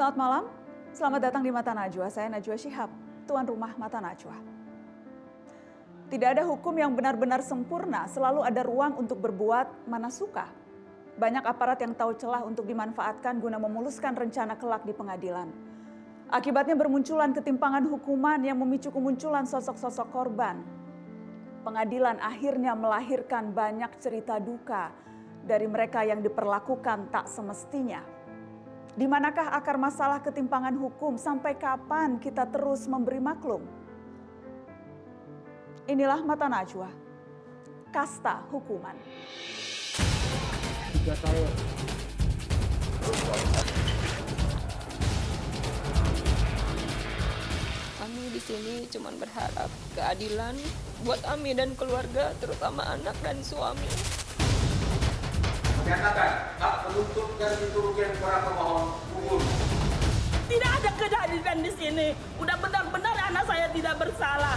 Selamat malam, selamat datang di Mata Najwa. Saya Najwa Shihab, tuan rumah Mata Najwa. Tidak ada hukum yang benar-benar sempurna, selalu ada ruang untuk berbuat mana suka. Banyak aparat yang tahu celah untuk dimanfaatkan guna memuluskan rencana kelak di pengadilan. Akibatnya bermunculan ketimpangan hukuman yang memicu kemunculan sosok-sosok korban. Pengadilan akhirnya melahirkan banyak cerita duka dari mereka yang diperlakukan tak semestinya. Di manakah akar masalah ketimpangan hukum? Sampai kapan kita terus memberi maklum? Inilah Mata Najwa, kasta hukuman. Tiga tahun. Kami di sini cuma berharap keadilan buat Ami dan keluarga, terutama anak dan suami. Menyatakan hak penuntut dan kerugian para pemohon gugur. Tidak ada keadilan di sini. Udah benar-benar anak saya tidak bersalah.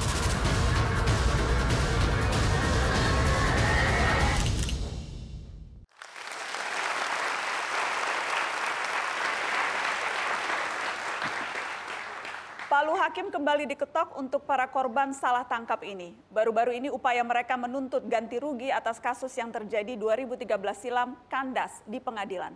Hakim kembali diketok untuk para korban salah tangkap ini. Baru-baru ini upaya mereka menuntut ganti rugi atas kasus yang terjadi 2013 silam kandas di pengadilan.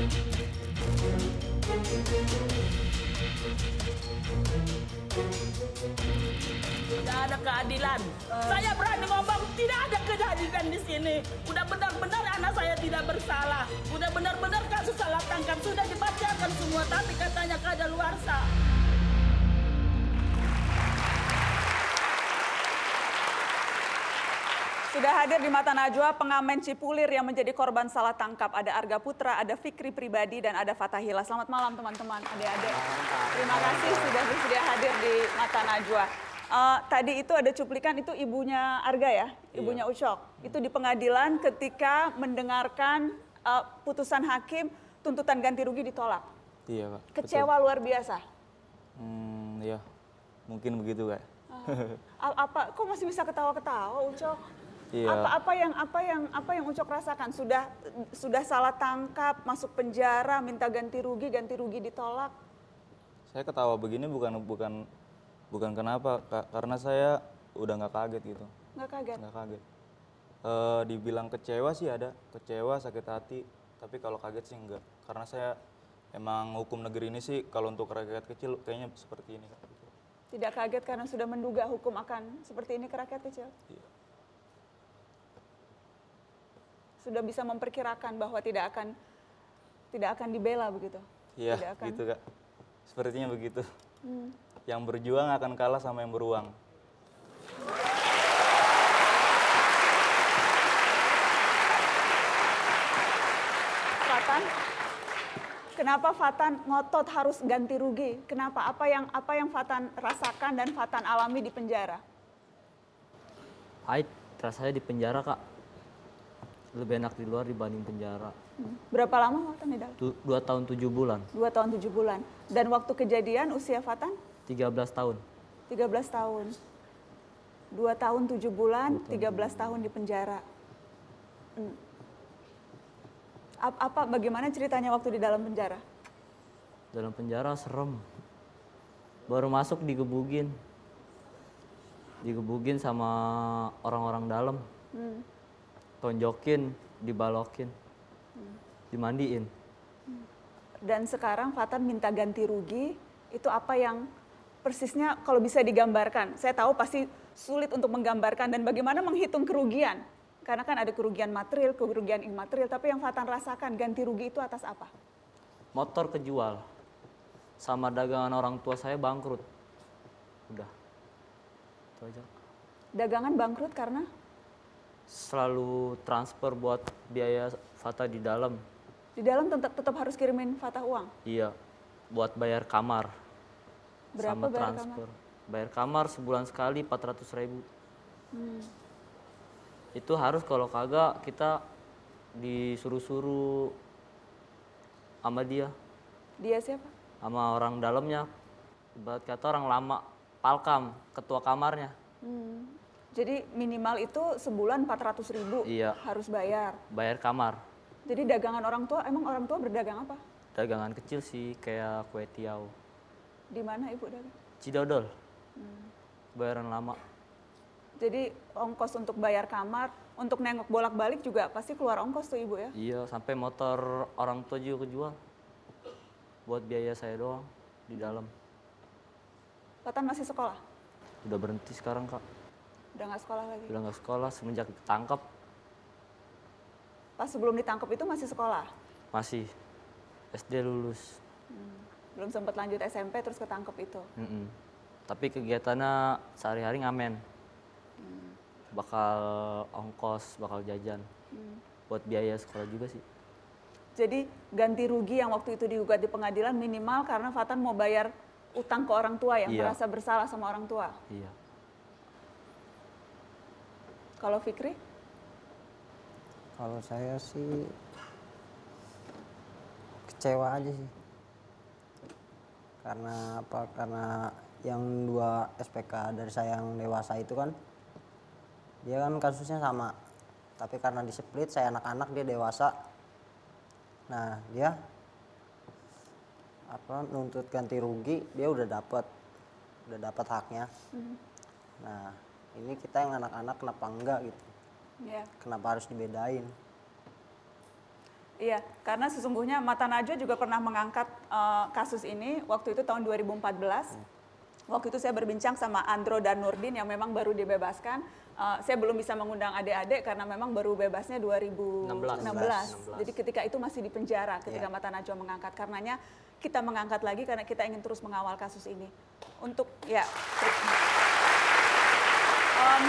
Tidak ada keadilan. Saya berani ngomong tidak ada keadilan di sini. Udah benar-benar anak saya tidak bersalah. Udah benar-benar kasus salah tangkap sudah dibacakan semua, tapi katanya kadaluarsa. Sudah hadir di Mata Najwa pengamen Cipulir yang menjadi korban salah tangkap. Ada Arga Putra, ada Fikri Pribadi, dan ada Fatahila. Selamat malam teman-teman, adik-adik. Terima kasih sudah bersedia hadir di Mata Najwa. Eh, tadi itu ada cuplikan, itu ibunya Arga ya, ibunya Ucok. Itu di pengadilan ketika mendengarkan eh, putusan hakim, tuntutan ganti rugi ditolak. Iya kak. Kecewa luar biasa. Betul. Hmm, ya mungkin begitu kak. A- apa kok masih bisa ketawa-ketawa Ucok? Iya. Apa apa yang apa yang apa yang Ucok rasakan? Sudah sudah salah tangkap, masuk penjara, minta ganti rugi, ganti rugi ditolak. Saya ketawa begini bukan bukan bukan kenapa karena saya udah nggak kaget gitu, Nggak kaget. nggak kaget. Eh, dibilang kecewa sih ada, kecewa sakit hati, tapi kalau kaget sih enggak, karena saya emang hukum negeri ini sih kalau untuk rakyat kecil kayaknya seperti ini kak. Tidak kaget karena sudah menduga hukum akan seperti ini ke rakyat kecil. Iya. Sudah bisa memperkirakan bahwa tidak akan tidak akan dibela begitu. Iya Tidak akan. gitu kak, sepertinya begitu. Hmm. Yang berjuang akan kalah sama yang beruang. Fatan, kenapa Fatan ngotot harus ganti rugi? Kenapa? Apa yang apa yang Fatan rasakan dan Fatan alami di penjara? Pahit rasanya di penjara kak lebih enak di luar dibanding penjara Hmm. Berapa lama Fatan di dalam? Tu- dua tahun tujuh bulan Dua tahun tujuh bulan. Dan waktu kejadian usia Fatan 13 tahun 13 tahun. Dua tahun tujuh bulan, 13 tahun di penjara. Hmm. Ap- Apa, bagaimana ceritanya waktu di dalam penjara? dalam penjara serem baru masuk digebugin digebugin sama orang-orang dalam Hmm. Tonjokin dibalokin dimandiin Dan sekarang Fatan minta ganti rugi, itu apa yang persisnya kalau bisa digambarkan? Saya tahu pasti sulit untuk menggambarkan dan bagaimana menghitung kerugian. Karena kan ada kerugian material, kerugian imaterial, tapi yang Fatan rasakan ganti rugi itu atas apa? motor kejual sama dagangan orang tua saya bangkrut udah itu aja Dagangan bangkrut karena selalu transfer buat biaya Fata di dalam. Di dalam tetap tetap harus kirimin Fatah uang. iya buat bayar kamar. Berapa sama bayar transfer. Bayar kamar sebulan sekali 400 ribu. Itu harus kalau kagak kita disuruh-suruh sama dia. Dia siapa? sama orang dalamnya. Ibarat kata orang lama palkam ketua kamarnya. Hmm. Jadi minimal itu sebulan 400 ribu Iya. harus bayar. bayar kamar Jadi dagangan orang tua, emang orang tua berdagang apa? dagangan kecil sih kayak kue tiaw Di mana ibu dagang? cidodol bayaran lama Jadi ongkos untuk bayar kamar, untuk nengok bolak-balik juga pasti keluar ongkos tuh ibu ya? iya sampai motor orang tua juga kejual buat biaya saya doang di dalam Patan masih sekolah? udah berhenti sekarang kak Udah nggak sekolah lagi? udah nggak sekolah semenjak ditangkap Pas sebelum ditangkap itu masih sekolah? masih SD lulus Belum sempat lanjut SMP terus ketangkep itu? Mm-mm. tapi kegiatannya sehari-hari ngamen bakal ongkos bakal jajan buat biaya sekolah juga sih Jadi ganti rugi yang waktu itu digugat di pengadilan minimal karena Fatan mau bayar utang ke orang tua yang Iya. merasa bersalah sama orang tua. iya Kalau Fikri? Kalau saya sih kecewa aja sih. Karena apa? Karena yang dua SPK dari saya yang dewasa itu kan dia kan kasusnya sama. Tapi karena di split saya anak-anak dia dewasa. Nah, dia apa nuntut ganti rugi dia udah dapat udah dapat haknya. Nah, ini kita yang anak-anak kenapa enggak gitu? Iya. Kenapa harus dibedain? Iya, karena sesungguhnya Mata Najwa juga pernah mengangkat eh, kasus ini waktu itu tahun 2014. Waktu itu saya berbincang sama Andro dan Nurdin yang memang baru dibebaskan. Eh, saya belum bisa mengundang adik-adik karena memang baru bebasnya 2016. 16. Jadi ketika itu masih di penjara ketika Iya. Mata Najwa mengangkat. Karenanya kita mengangkat lagi karena kita ingin terus mengawal kasus ini. Untuk ya. Em,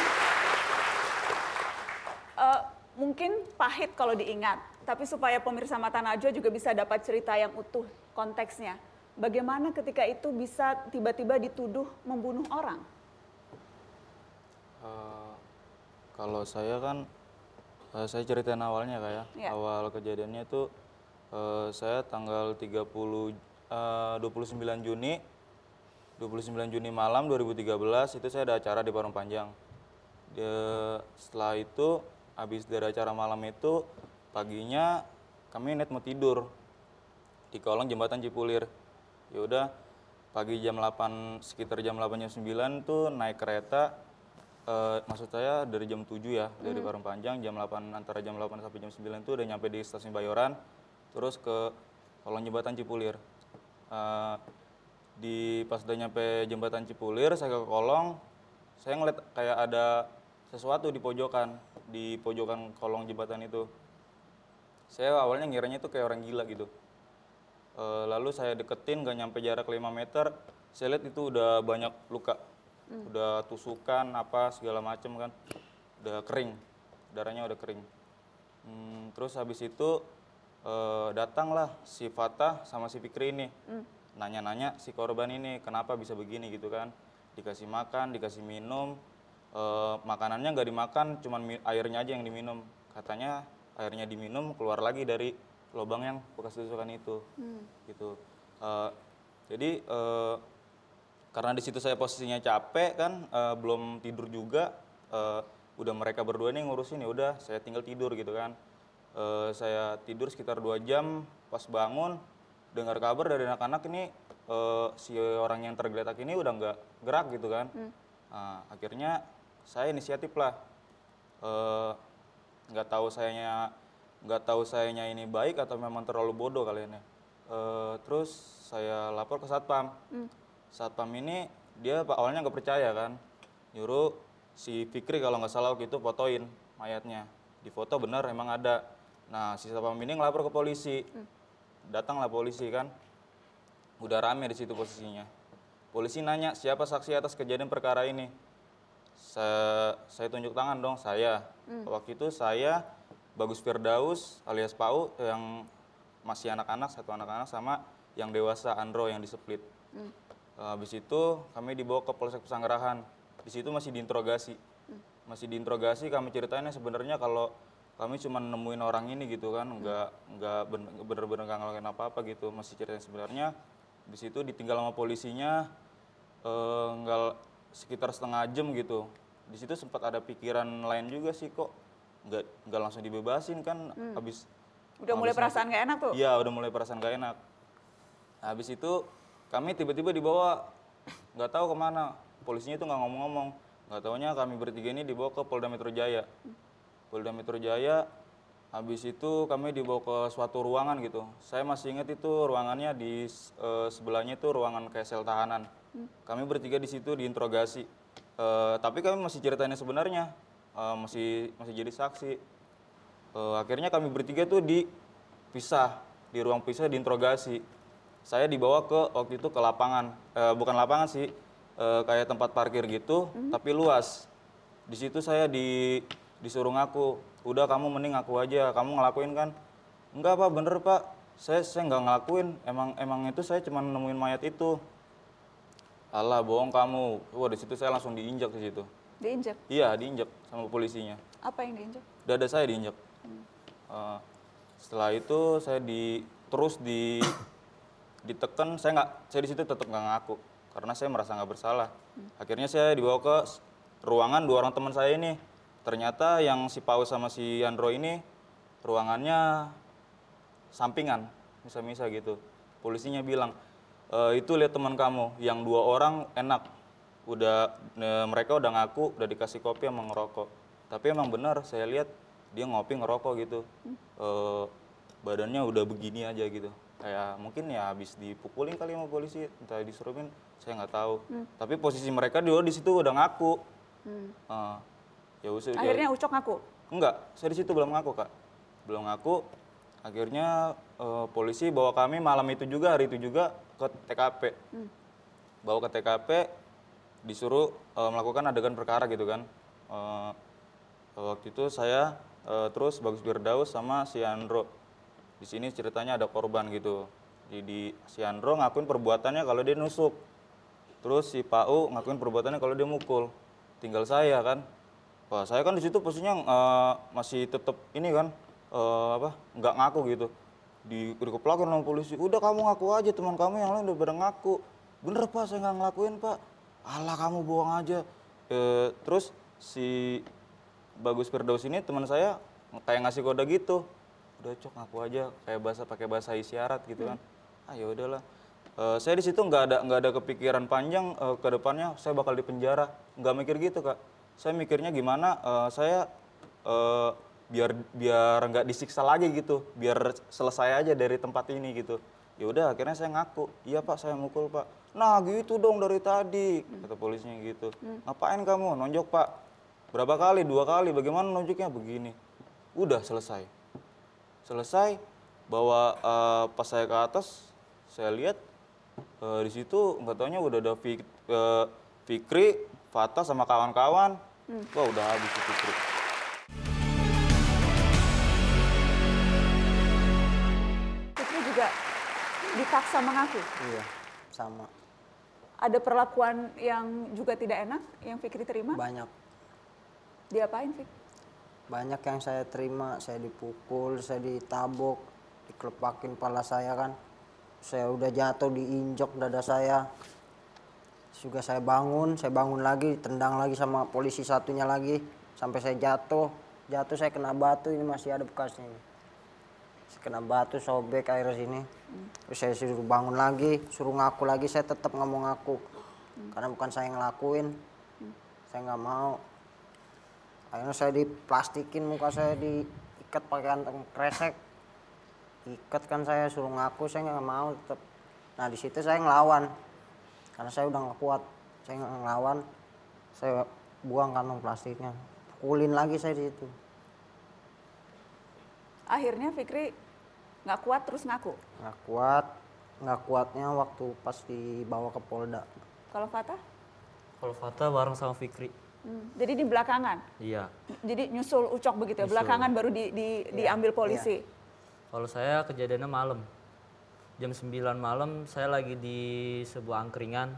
eh, mungkin pahit kalau diingat, tapi supaya pemirsa Mata Najwa juga bisa dapat cerita yang utuh konteksnya. Bagaimana ketika itu bisa tiba-tiba dituduh membunuh orang? Eh, kalau saya kan eh, saya ceritain awalnya kayak Iya. awal kejadiannya itu eh, saya tanggal 30 eh, 29 Juni 29 Juni malam 2013 itu saya ada acara di Parung Panjang. Dia- setelah itu habis dari acara malam itu paginya kami net mau tidur di kolong jembatan Cipulir. Ya udah pagi jam 8 sekitar jam 8 jam 9 tuh naik kereta eh, maksud saya dari jam 7 ya dari Parung Panjang jam 8 antara jam 8 sampai jam 9 tuh udah nyampe di stasiun Bayoran terus ke kolong jembatan Cipulir. Eh, di pas udah nyampe jembatan Cipulir saya ke kolong saya ngeliat kayak ada sesuatu di pojokan di pojokan kolong jembatan itu. Saya awalnya ngiranya itu kayak orang gila gitu. Eh, lalu saya deketin gak nyampe jarak 5 meter saya lihat itu udah banyak luka. Udah tusukan apa segala macem kan. Udah kering darahnya udah kering. Hmm, terus habis itu eh, datanglah si Fatah sama si Fikri ini. Nanya-nanya si korban ini kenapa bisa begini gitu kan. Dikasih makan dikasih minum eh, makanannya nggak dimakan cuman airnya aja yang diminum. Katanya airnya diminum keluar lagi dari lubang yang bekas tusukan itu. Gitu. Eh, jadi eh, karena di situ saya posisinya capek kan eh, belum tidur juga eh, udah mereka berdua nih ngurusin ya udah saya tinggal tidur gitu kan. Eh, saya tidur sekitar dua jam pas bangun dengar kabar dari anak-anak ini eh, si orang yang tergeletak ini udah nggak gerak gitu kan. Nah, akhirnya saya inisiatif lah. Eh, nggak tahu sayanya nggak tahu sayanya ini baik atau memang terlalu bodoh kalian ya Eh, terus saya lapor ke satpam. Satpam ini dia awalnya nggak percaya kan. Nyuruh si Fikri kalau nggak salah waktu itu fotoin mayatnya. Di foto benar emang ada. Nah si satpam ini ngelapor ke polisi. Datanglah polisi kan. Udah rame di situ posisinya. Polisi nanya siapa saksi atas kejadian perkara ini saya, saya tunjuk tangan dong saya waktu itu saya Bagus Firdaus alias Pau yang masih anak-anak satu anak-anak sama yang dewasa Andro yang diseplit Eh, habis itu kami dibawa ke Polsek Pesanggerahan. Di situ masih diinterogasi. Masih diinterogasi kami ceritainnya sebenarnya kalau kami cuma nemuin orang ini gitu kan, nggak nggak ben- bener-bener nggak ngelakuin apa-apa gitu. Masih ceritain sebenarnya. Di situ ditinggal sama polisinya eh, nggak sekitar setengah jam gitu. Di situ sempat ada pikiran lain juga sih kok nggak nggak langsung dibebasin kan habis Udah mulai perasaan nggak enak tuh. Iya, udah mulai perasaan gak enak. Habis itu kami tiba-tiba dibawa nggak tahu ke mana. Polisinya itu nggak ngomong-ngomong. Nggak taunya kami bertiga ini dibawa ke Polda Metro Jaya. Polda Metro Jaya. Habis itu kami dibawa ke suatu ruangan gitu. Saya masih ingat itu ruangannya di eh, sebelahnya itu ruangan kayak sel tahanan. Kami bertiga di situ diinterogasi. Eh, tapi kami masih ceritain yang sebenarnya. Eh, masih masih jadi saksi. Eh, akhirnya kami bertiga tuh dipisah di ruang pisah diinterogasi. Saya dibawa ke waktu itu ke lapangan, Eh, bukan lapangan sih, eh, kayak tempat parkir gitu, tapi luas. Di situ saya di disuruh ngaku, udah kamu mending ngaku aja, kamu ngelakuin kan? Enggak pak, bener pak, saya saya nggak ngelakuin, emang emang itu saya cuma nemuin mayat itu. Alah bohong kamu, wah di situ saya langsung diinjak di situ. Diinjek. Iya diinjak sama polisinya Apa yang diinjek? dada saya diinjak. Eh, setelah itu saya di terus di ditekan saya nggak saya di situ tetap nggak ngaku karena saya merasa nggak bersalah. Akhirnya saya dibawa ke ruangan dua orang teman saya ini. Ternyata yang si Paus sama si Andro ini ruangannya sampingan, misa-misa gitu. Polisinya bilang, "E, itu lihat teman kamu, yang dua orang enak, udah e, mereka udah ngaku, udah dikasih kopi sama ngerokok. Tapi emang benar, saya lihat dia ngopi ngerokok gitu, E, badannya udah begini aja gitu. Kayak mungkin ya habis dipukulin kali sama polisi, entah disuruhin, saya nggak tahu. Tapi posisi mereka dua di situ udah ngaku. E, ya usah. ya- Akhirnya Ucok ngaku. Enggak, saya di situ belum ngaku kak, belum ngaku. Akhirnya eh, polisi bawa kami malam itu juga hari itu juga ke TKP, bawa ke TKP, disuruh eh, melakukan adegan perkara gitu kan. Eh, waktu itu saya eh, terus Bagus Firdaus sama si Andro. Di sini ceritanya ada korban gitu. Jadi si Andro ngakuin perbuatannya kalau dia nusuk. Terus si Pau ngakuin perbuatannya kalau dia mukul. Tinggal saya kan. Wah, saya kan di situ posisinya eh, masih tetap ini kan eh, apa? nggak ngaku gitu. Di dikeplakin sama polisi. Udah kamu ngaku aja, teman kamu yang lain udah pada ngaku. Bener Pak, saya nggak ngelakuin Pak. Alah kamu bohong aja. Eh, terus si Bagus Firdaus ini teman saya kayak ngasih kode gitu. Udah cok ngaku aja kayak bahasa pakai bahasa isyarat gitu kan. Ah ya udahlah. Eh, saya di situ nggak ada nggak ada kepikiran panjang eh, ke depannya saya bakal di penjara. Nggak mikir gitu kak. Saya mikirnya gimana eh, saya eh, biar biar nggak disiksa lagi gitu. Biar selesai aja dari tempat ini gitu. Ya udah akhirnya saya ngaku. Iya pak saya mukul pak. Nah gitu dong dari tadi kata polisinya gitu. Ngapain kamu nonjok pak? Berapa kali? Dua kali. Bagaimana nunjuknya? Begini. Udah selesai. Selesai. Bawa eh, pas saya ke atas, saya lihat eh, di situ nggak taunya udah ada Fik- eh, Fikri, Fata sama kawan-kawan. Wah udah habis itu. Fikri dipaksa mengaku. Iya, sama. Ada perlakuan yang juga tidak enak yang Fikri terima? Banyak. Diapain, Fik? Banyak yang saya terima, saya dipukul, saya ditabok, dikelepakin pala saya kan. Saya udah jatuh diinjok dada saya. Juga saya bangun, saya bangun lagi, tendang lagi sama polisi satunya lagi. Sampai saya jatuh, jatuh saya kena batu, ini masih ada bekasnya ini. Kena batu, sobek air sini. Terus saya suruh bangun lagi, suruh ngaku lagi, saya tetap nggak mau ngaku. Karena bukan saya yang ngelakuin, saya nggak mau. Akhirnya saya diplastikin muka saya diikat pakai kantong kresek. Ikat kan saya suruh ngaku saya nggak mau tetap. Nah di situ saya ngelawan. Karena saya udah nggak kuat saya ngelawan. Saya buang kantong plastiknya. Pukulin lagi saya di situ Akhirnya Fikri nggak kuat terus ngaku. nggak kuat nggak kuatnya waktu pas dibawa ke Polda Kalau Fatah? Kalau Fata bareng sama Fikri. Hmm, Jadi di belakangan. Iya. Jadi nyusul Ucok begitu ya. Belakangan baru di, di- diambil polisi. Kalau saya kejadiannya malam. jam 9 malam saya lagi di sebuah angkringan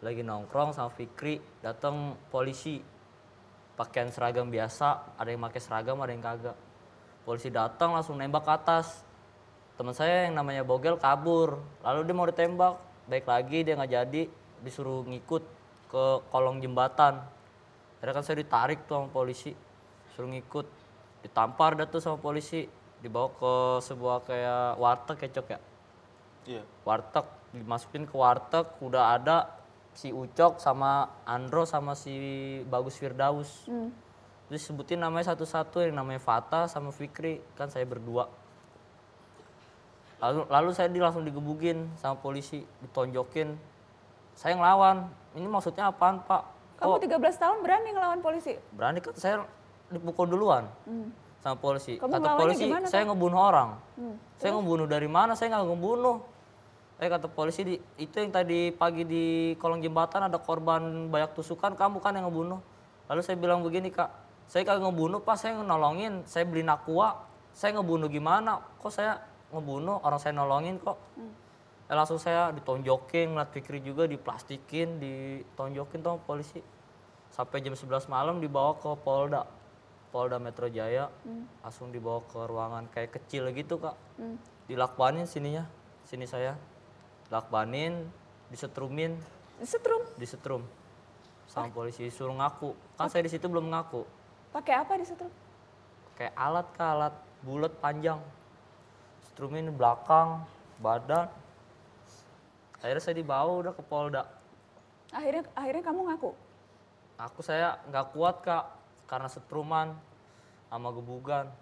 lagi nongkrong sama Fikri datang polisi pakaian seragam biasa ada yang pakai seragam ada yang kagak polisi datang langsung nembak ke atas. Teman saya yang namanya Bogel kabur. Lalu dia mau ditembak. Baik lagi dia nggak jadi. Disuruh ngikut ke kolong jembatan. Akhirnya kan saya ditarik tuh sama polisi. Suruh ngikut. Ditampar dah tuh sama polisi. Dibawa ke sebuah kayak warteg ya cok ya? Iya. warteg. Dimasukin ke warteg. Udah ada si Ucok sama Andro sama si Bagus Firdaus. Terus sebutin namanya satu-satu yang namanya Fata sama Fikri kan saya berdua. Lalu lalu saya di langsung digebugin sama polisi ditonjokin. Saya ngelawan. Ini maksudnya apaan pak? Kamu kok 13 tahun berani ngelawan polisi? berani kan? Saya dipukul duluan sama polisi. Kamu kata polisi gimana, saya Kak? ngebunuh orang. Saya ngebunuh dari mana? Saya nggak ngebunuh. Eh kata polisi di, itu yang tadi pagi di kolong jembatan ada korban banyak tusukan kamu kan yang ngebunuh. Lalu saya bilang begini kak saya kagak ngebunuh pak. Saya nolongin. Saya beli nakua. Saya ngebunuh gimana? Kok saya ngebunuh? Orang saya nolongin kok. Eh, langsung saya ditonjokin ngeliat Fikri juga diplastikin ditonjokin tuh sama polisi. Sampai jam 11 malam dibawa ke Polda Polda Metro Jaya. Langsung dibawa ke ruangan kayak kecil gitu kak. Dilakbanin sininya sini saya. Lakbanin disetrumin. Setrum. disetrum. Sama polisi suruh ngaku. Kan saya di situ belum ngaku Pakai apa di setrum? kayak alat kak alat bulat panjang strumin belakang badan akhirnya saya dibawa udah ke Polda Akhirnya akhirnya kamu ngaku. aku saya nggak kuat kak karena setruman sama gebugan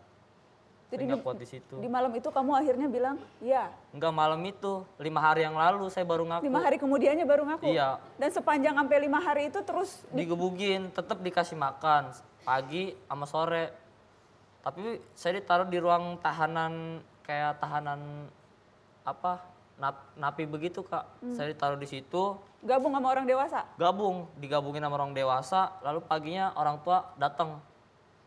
Jadi di- kuat di situ Di malam itu kamu akhirnya bilang, "Ya." nggak malam itu lima hari yang lalu saya baru ngaku Lima hari kemudiannya baru ngaku. Iya. Dan sepanjang sampai lima hari itu terus digebugin tetap dikasih makan pagi sama sore. Tapi saya ditaruh di ruang tahanan kayak tahanan apa nap- napi begitu kak. Saya ditaruh di situ. Gabung sama orang dewasa. gabung digabungin sama orang dewasa. Lalu paginya orang tua datang.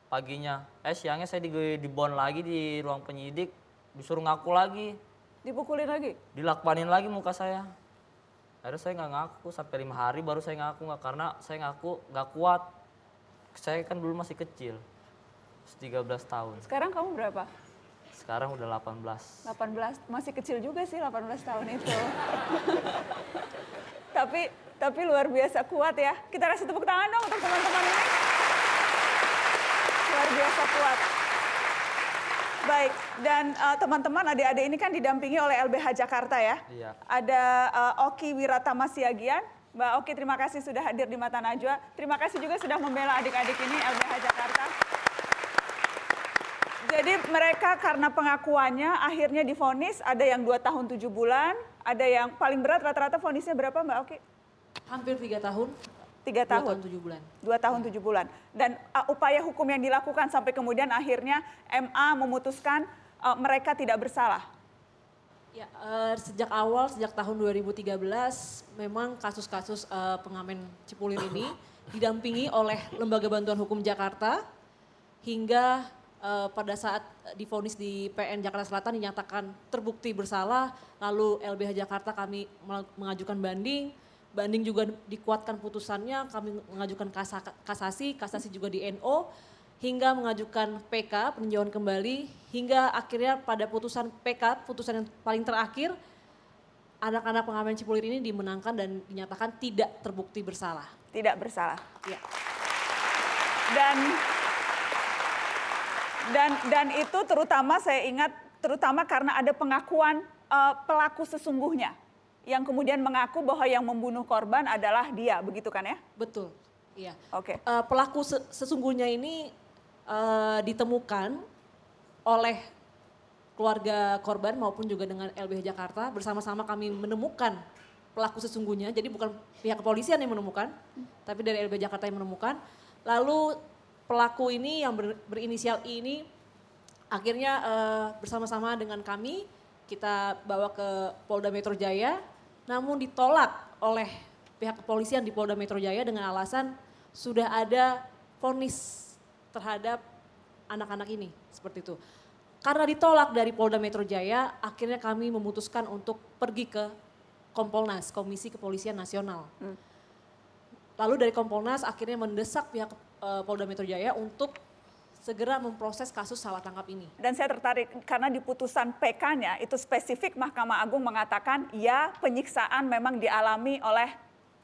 Paginya. Eh siangnya saya di dibon lagi di ruang penyidik. Disuruh ngaku lagi. Dipukulin lagi. dilakbanin lagi muka saya. Akhirnya saya nggak ngaku. Sampai lima hari baru saya ngaku. Nggak karena saya ngaku nggak kuat saya kan dulu masih kecil 13 tahun Sekarang kamu berapa? sekarang udah 18 18. Masih kecil juga sih 18 tahun itu. tapi tapi luar biasa kuat ya. Kita kasih tepuk tangan dong untuk teman-teman ini. Luar biasa kuat. Baik, dan eh, teman-teman adik-adik ini kan didampingi oleh LBH Jakarta ya. Iya. Ada eh, Oki Wiratama Siagian. Mbak Oki terima kasih sudah hadir di Mata Najwa. Terima kasih juga sudah membela adik-adik ini LBH Jakarta. Jadi mereka karena pengakuannya akhirnya difonis ada yang dua tahun tujuh bulan, ada yang paling berat rata-rata vonisnya berapa Mbak Oki? Hampir tiga tahun, Tiga dua tahun. tahun tujuh bulan. Dua tahun tujuh bulan. Dan uh, upaya hukum yang dilakukan sampai kemudian akhirnya MA memutuskan uh, mereka tidak bersalah. Ya, eh, sejak awal, sejak tahun 2013, memang kasus-kasus eh, pengamen Cipulir ini didampingi oleh Lembaga Bantuan Hukum Jakarta hingga eh, pada saat difonis di PN Jakarta Selatan dinyatakan terbukti bersalah, lalu LBH Jakarta kami mengajukan banding, banding juga dikuatkan putusannya, kami mengajukan kasa- kasasi, kasasi juga di NO, hingga mengajukan PK peninjauan kembali hingga akhirnya pada putusan PK putusan yang paling terakhir anak-anak pengamen Cipulir ini dimenangkan dan dinyatakan tidak terbukti bersalah. Tidak bersalah. Ya. Dan dan dan itu terutama saya ingat terutama karena ada pengakuan uh, pelaku sesungguhnya yang kemudian mengaku bahwa yang membunuh korban adalah dia, begitu kan ya? Betul. Iya. Oke. Eh, pelaku se- sesungguhnya ini eh, ditemukan oleh keluarga korban maupun juga dengan LBH Jakarta bersama-sama kami menemukan pelaku sesungguhnya. Jadi bukan pihak kepolisian yang menemukan, tapi dari LBH Jakarta yang menemukan. Lalu pelaku ini yang ber- berinisial I ini akhirnya eh, bersama-sama dengan kami kita bawa ke Polda Metro Jaya, namun ditolak oleh pihak kepolisian di Polda Metro Jaya dengan alasan sudah ada vonis terhadap anak-anak ini seperti itu. karena ditolak dari Polda Metro Jaya, akhirnya kami memutuskan untuk pergi ke Kompolnas, Komisi Kepolisian Nasional. Lalu dari Kompolnas akhirnya mendesak pihak eh, Polda Metro Jaya untuk segera memproses kasus salah tangkap ini. Dan saya tertarik karena di putusan PK-nya itu spesifik Mahkamah Agung mengatakan ya penyiksaan memang dialami oleh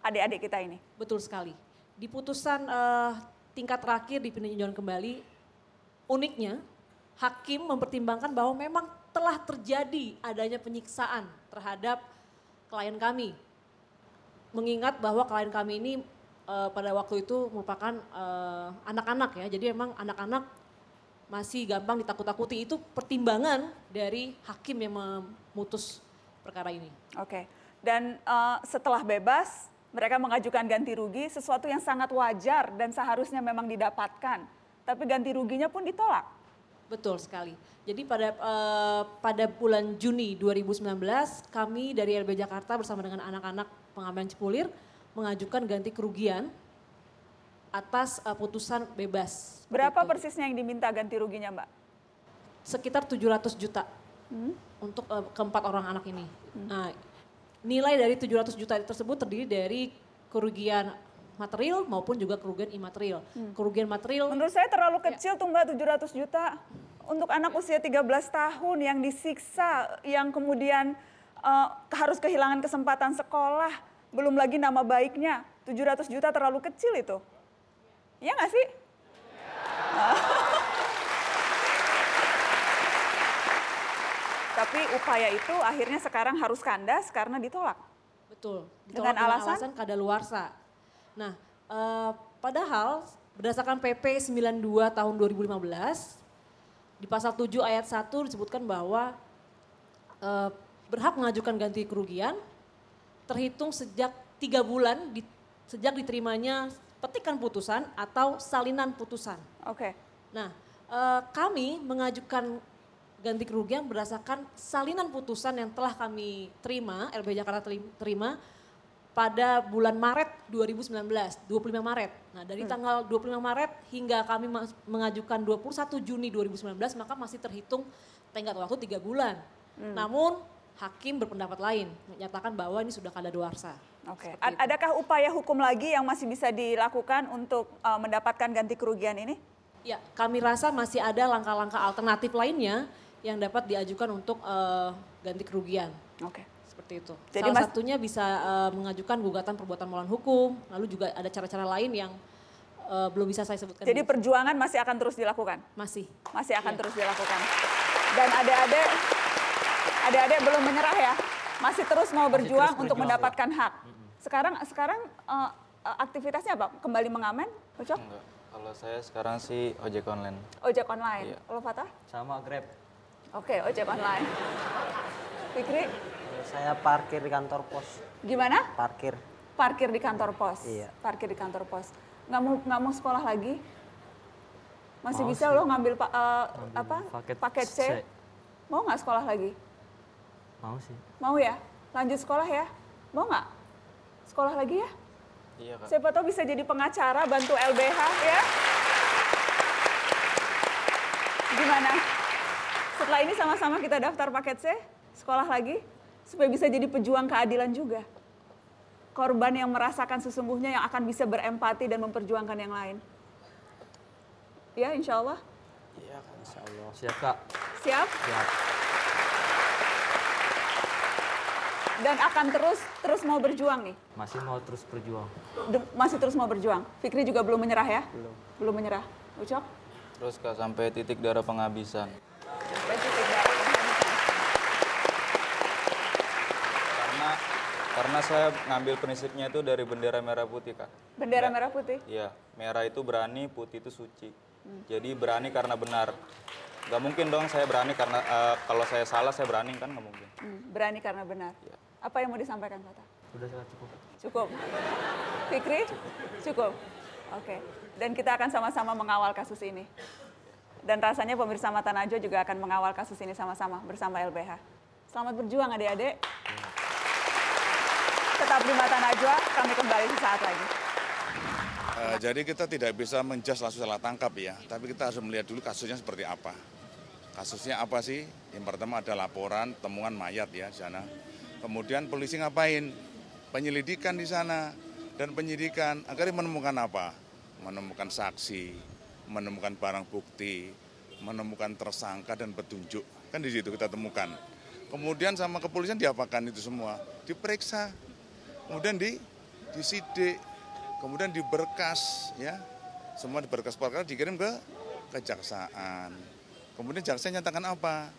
adik-adik kita ini. Betul sekali. Di putusan eh, tingkat terakhir di peninjauan kembali, uniknya hakim mempertimbangkan bahwa memang telah terjadi adanya penyiksaan terhadap klien kami. Mengingat bahwa klien kami ini eh, pada waktu itu merupakan eh, anak-anak ya, jadi memang anak-anak masih gampang ditakut-takuti. Itu pertimbangan dari hakim yang memutus perkara ini. Oke. Dan eh, setelah bebas, mereka mengajukan ganti rugi, sesuatu yang sangat wajar dan seharusnya memang didapatkan. Tapi ganti ruginya pun ditolak. Betul sekali. Jadi pada eh, pada bulan Juni 2019 kami dari LB Jakarta bersama dengan anak-anak pengamen Cipulir mengajukan ganti kerugian atas eh, putusan bebas. Berapa itu. persisnya yang diminta ganti ruginya, Mbak? Sekitar 700 juta untuk eh, keempat orang anak ini. Nah, nilai dari 700 juta tersebut terdiri dari kerugian material maupun juga kerugian imaterial. Kerugian material Menurut saya terlalu kecil tuh Mbak 700 juta. Untuk anak usia 13 tahun yang disiksa, yang kemudian eh, harus kehilangan kesempatan sekolah, belum lagi nama baiknya. 700 juta terlalu kecil itu. Iya nggak sih? Tapi upaya itu akhirnya sekarang harus kandas karena ditolak. Betul. Dengan Ditolak dengan alasan? alasan kadaluarsa. Nah, eh, padahal berdasarkan PP 92 tahun 2015 di pasal 7 ayat 1 disebutkan bahwa eh, berhak mengajukan ganti kerugian terhitung sejak tiga bulan di- sejak diterimanya petikan putusan atau salinan putusan. Oke. Nah, eh, kami mengajukan ganti kerugian berdasarkan salinan putusan yang telah kami terima, LB Jakarta teri- terima pada bulan Maret 2019, 25 Maret. Nah, dari tanggal 25 Maret hingga kami mengajukan 21 Juni 2019, maka masih terhitung tenggat waktu tiga bulan. Namun, hakim berpendapat lain, menyatakan bahwa ini sudah kadaluarsa. Oke. Seperti A- itu. Adakah upaya hukum lagi yang masih bisa dilakukan untuk eh, mendapatkan ganti kerugian ini? Ya, kami rasa masih ada langkah-langkah alternatif lainnya yang dapat diajukan untuk eh, ganti kerugian. Oke. Seperti itu. Jadi Salah Mas- satunya bisa eh, mengajukan gugatan perbuatan melawan hukum, lalu juga ada cara-cara lain yang eh, belum bisa saya sebutkan. Jadi di- perjuangan masih akan terus dilakukan? masih. Masih akan Iya. terus dilakukan. Dan adik-adik, adik-adik belum menyerah ya, masih terus mau berjuang terus untuk berjuang. mendapatkan hak. Sekarang, sekarang eh, aktivitasnya apa? Kembali mengamen, Ucok? Enggak. Kalau saya sekarang sih ojek online. Ojek online. Iya. Kalau Fatah? Sama Grab. Oke, ojek online. Fikri, Saya parkir di kantor pos. gimana? Parkir. Parkir di kantor pos. Iya. Parkir di kantor pos. Nggak mau nggak mau sekolah lagi? Masih Mau bisa sih. loh ngambil pa- eh, apa? paket Paket C. C. Mau nggak sekolah lagi? Mau sih. Mau ya? Lanjut sekolah ya? Mau nggak? Sekolah lagi ya? Iya kak. Siapa tahu bisa jadi pengacara, bantu LBH ya. Gimana? Setelah ini sama-sama kita daftar paket C, sekolah lagi, supaya bisa jadi pejuang keadilan juga. Korban yang merasakan sesungguhnya yang akan bisa berempati dan memperjuangkan yang lain. Ya, insya Allah. Siap kak. Siap? Siap. Dan akan terus terus mau berjuang nih. Masih mau terus berjuang. De- masih terus mau berjuang. Fikri juga belum menyerah ya? Belum. Belum menyerah. Ucok? Terus kak sampai titik darah penghabisan. Karena karena saya ngambil prinsipnya itu dari bendera merah putih kak. Bendera merah putih. Iya, merah itu berani, putih itu suci. Jadi berani karena benar. Gak mungkin dong saya berani karena eh, kalau saya salah saya berani kan nggak mungkin. Hmm, berani karena benar. Iya. Apa yang mau disampaikan, Fata? Udah sangat cukup. Cukup. Fikri? Cukup. Oke. Dan kita akan sama-sama mengawal kasus ini. Dan rasanya pemirsa Mata Najwa juga akan mengawal kasus ini sama-sama bersama LBH. Selamat berjuang adik-adik. Tetap di Mata Najwa, kami kembali sesaat lagi. Eh, jadi kita tidak bisa menjas langsung salah tangkap ya, tapi kita harus melihat dulu kasusnya seperti apa. kasusnya apa sih? Yang pertama ada laporan temuan mayat ya di sana. Kemudian polisi ngapain? Penyelidikan di sana dan penyidikan agar menemukan apa? Menemukan saksi, menemukan barang bukti, menemukan tersangka dan petunjuk. Kan di situ kita temukan. Kemudian sama kepolisian diapakan itu semua? Diperiksa. Kemudian di disidik, kemudian diberkas ya. Semua diberkas perkara dikirim ke kejaksaan. Kemudian jaksa nyatakan apa?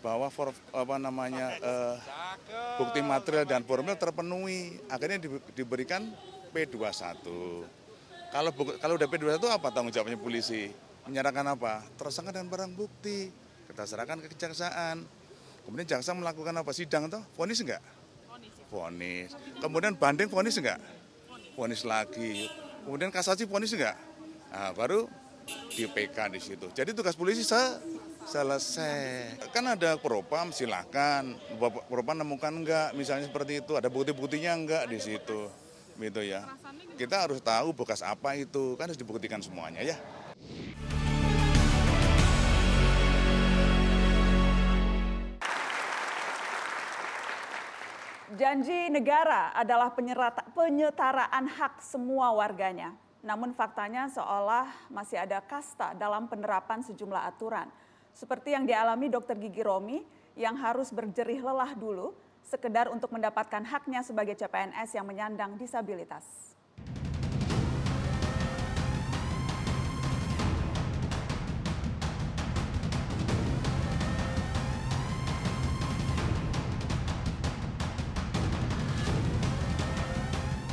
Bahwa for, apa namanya eh, bukti material dan formil terpenuhi. Akhirnya di- diberikan P21. Kalau kalau udah P21 apa tanggung jawabnya polisi? Menyerahkan apa? Tersangka dan barang bukti. Kita serahkan ke kejaksaan. Kemudian jaksa melakukan apa? Sidang toh? Vonis enggak? Vonis. Kemudian banding vonis enggak? Vonis lagi. Kemudian kasasi vonis enggak? Nah, baru di PK di situ. Jadi tugas polisi se selesai. Kan ada propam silahkan. Propam nemukan enggak misalnya seperti itu. Ada bukti-buktinya enggak di situ. Gitu ya. Kita harus tahu bekas apa itu. Kan harus dibuktikan semuanya ya. Janji negara adalah penyetaraan hak semua warganya. Namun faktanya seolah masih ada kasta dalam penerapan sejumlah aturan. Seperti yang dialami Dr. Gigi Romi yang harus berjerih lelah dulu sekedar untuk mendapatkan haknya sebagai CPNS yang menyandang disabilitas.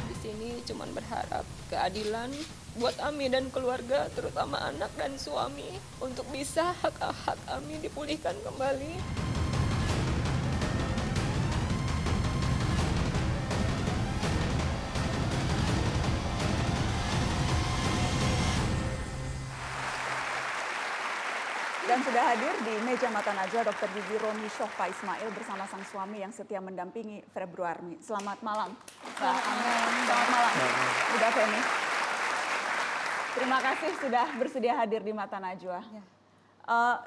Di sini cuman berharap keadilan buat Ami dan keluarga, terutama anak dan suami, untuk bisa hak-hak Ami dipulihkan kembali. Sudah hadir di meja mata najwa Dr. Gigi Romi Shofa Ismail bersama sang suami yang setia mendampingi Februari. Selamat malam. Mbak Amin. Selamat malam. Udah Femi. Terima kasih sudah bersedia hadir di mata najwa. Eh,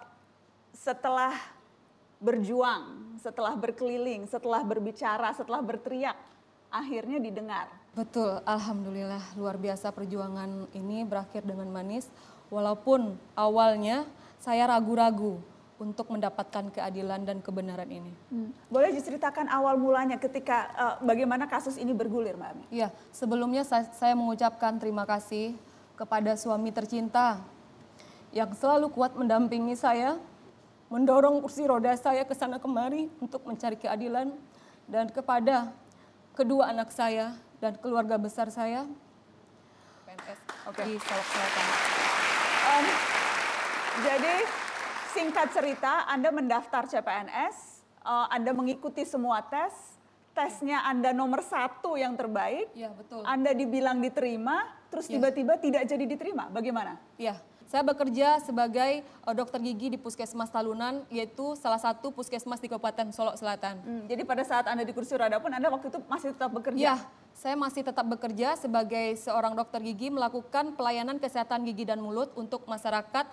setelah berjuang, setelah berkeliling, setelah berbicara, setelah berteriak, akhirnya didengar. Betul, alhamdulillah luar biasa perjuangan ini berakhir dengan manis. Walaupun awalnya saya ragu-ragu untuk mendapatkan keadilan dan kebenaran ini. Hmm. Boleh diceritakan awal mulanya ketika eh, bagaimana kasus ini bergulir, Mbak Ami? Iya, sebelumnya saya, saya mengucapkan terima kasih kepada suami tercinta yang selalu kuat mendampingi saya, mendorong kursi roda saya ke sana kemari untuk mencari keadilan dan kepada kedua anak saya dan keluarga besar saya PNS di Solok Selatan. Jadi singkat cerita, Anda mendaftar CPNS, eh, Anda mengikuti semua tes, tesnya Anda nomor satu yang terbaik, Iya, betul. Anda dibilang diterima, terus Ya. tiba-tiba tidak jadi diterima. Bagaimana? Ya, saya bekerja sebagai uh, dokter gigi di Puskesmas Talunan, yaitu salah satu puskesmas di Kabupaten Solok Selatan. Hmm, jadi pada saat Anda di kursi roda pun Anda waktu itu masih tetap bekerja. Ya, saya masih tetap bekerja sebagai seorang dokter gigi melakukan pelayanan kesehatan gigi dan mulut untuk masyarakat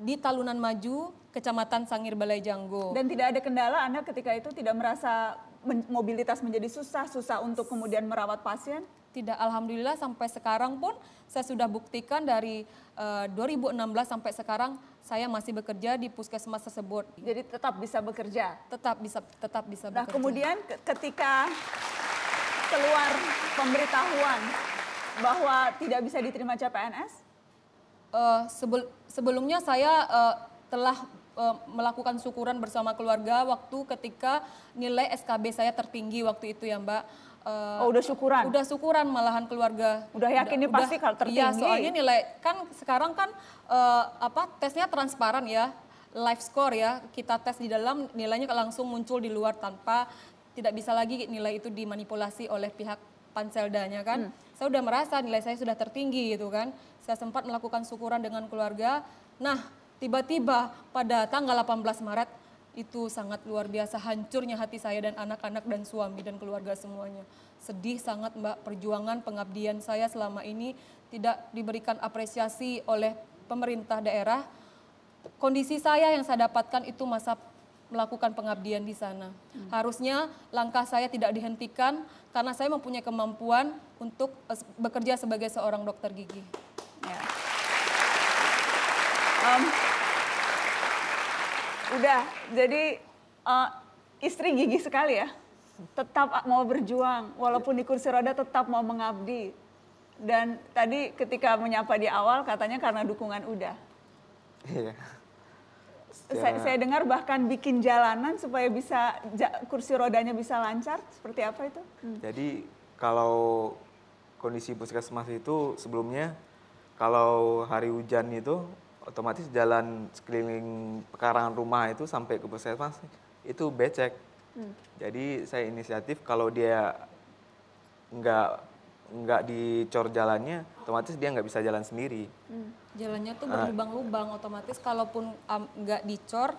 di Talunan Maju, Kecamatan Sangir Balai Janggo. Dan tidak ada kendala Anda ketika itu tidak merasa men- mobilitas menjadi susah, susah untuk kemudian merawat pasien? Tidak, alhamdulillah sampai sekarang pun saya sudah buktikan dari eh, 2016 sampai sekarang saya masih bekerja di puskesmas tersebut. Jadi tetap bisa bekerja. Tetap bisa tetap bisa Nah bekerja. kemudian ke- ketika keluar pemberitahuan bahwa tidak bisa diterima CPNS, Eh, sebel- sebelumnya saya eh, telah eh, melakukan syukuran bersama keluarga waktu ketika nilai SKB saya tertinggi wakti itu ya Mbak. Eh, Oh, udah syukuran? Udah syukuran malahan keluarga. Udah yakin nih pasti kalau Iya, tertinggi. soalnya nilai kan sekarang kan eh, apa tesnya transparan ya, live score ya. Kita tes di dalam nilainya langsung muncul di luar tanpa tidak bisa lagi nilai itu dimanipulasi oleh pihak panseldanya kan. Hmm. Saya udah merasa nilai saya sudah tertinggi gitu kan. Saya sempat melakukan syukuran dengan keluarga. Nah, tiba-tiba pada tanggal 18 Maret itu sangat luar biasa hancurnya hati saya dan anak-anak dan suami dan keluarga semuanya. Sedih sangat Mbak perjuangan pengabdian saya selama ini tidak diberikan apresiasi oleh pemerintah daerah kondisi saya yang saya dapatkan itu masa melakukan pengabdian di sana. Harusnya langkah saya tidak dihentikan karena saya mempunyai kemampuan untuk eh, bekerja sebagai seorang dokter gigi. Ya. Em, udah, jadi eh, istri gigi sekali ya. Tetap mau berjuang, walaupun di kursi roda tetap mau mengabdi. Dan tadi ketika menyapa di awal katanya karena dukungan udah. Iya. Saya, saya dengar bahkan bikin jalanan supaya bisa ja- kursi rodanya bisa lancar. Seperti apa itu? Jadi kalau kondisi puskesmas itu sebelumnya kalau hari hujan itu otomatis jalan sekeliling pekarangan rumah itu sampai ke puskesmas itu becek. Hmm. Jadi saya inisiatif kalau dia nggak nggak dicor jalannya, otomatis dia nggak bisa jalan sendiri. Hmm. Jalannya tuh Ah. berlubang-lubang, otomatis kalaupun nggak dicor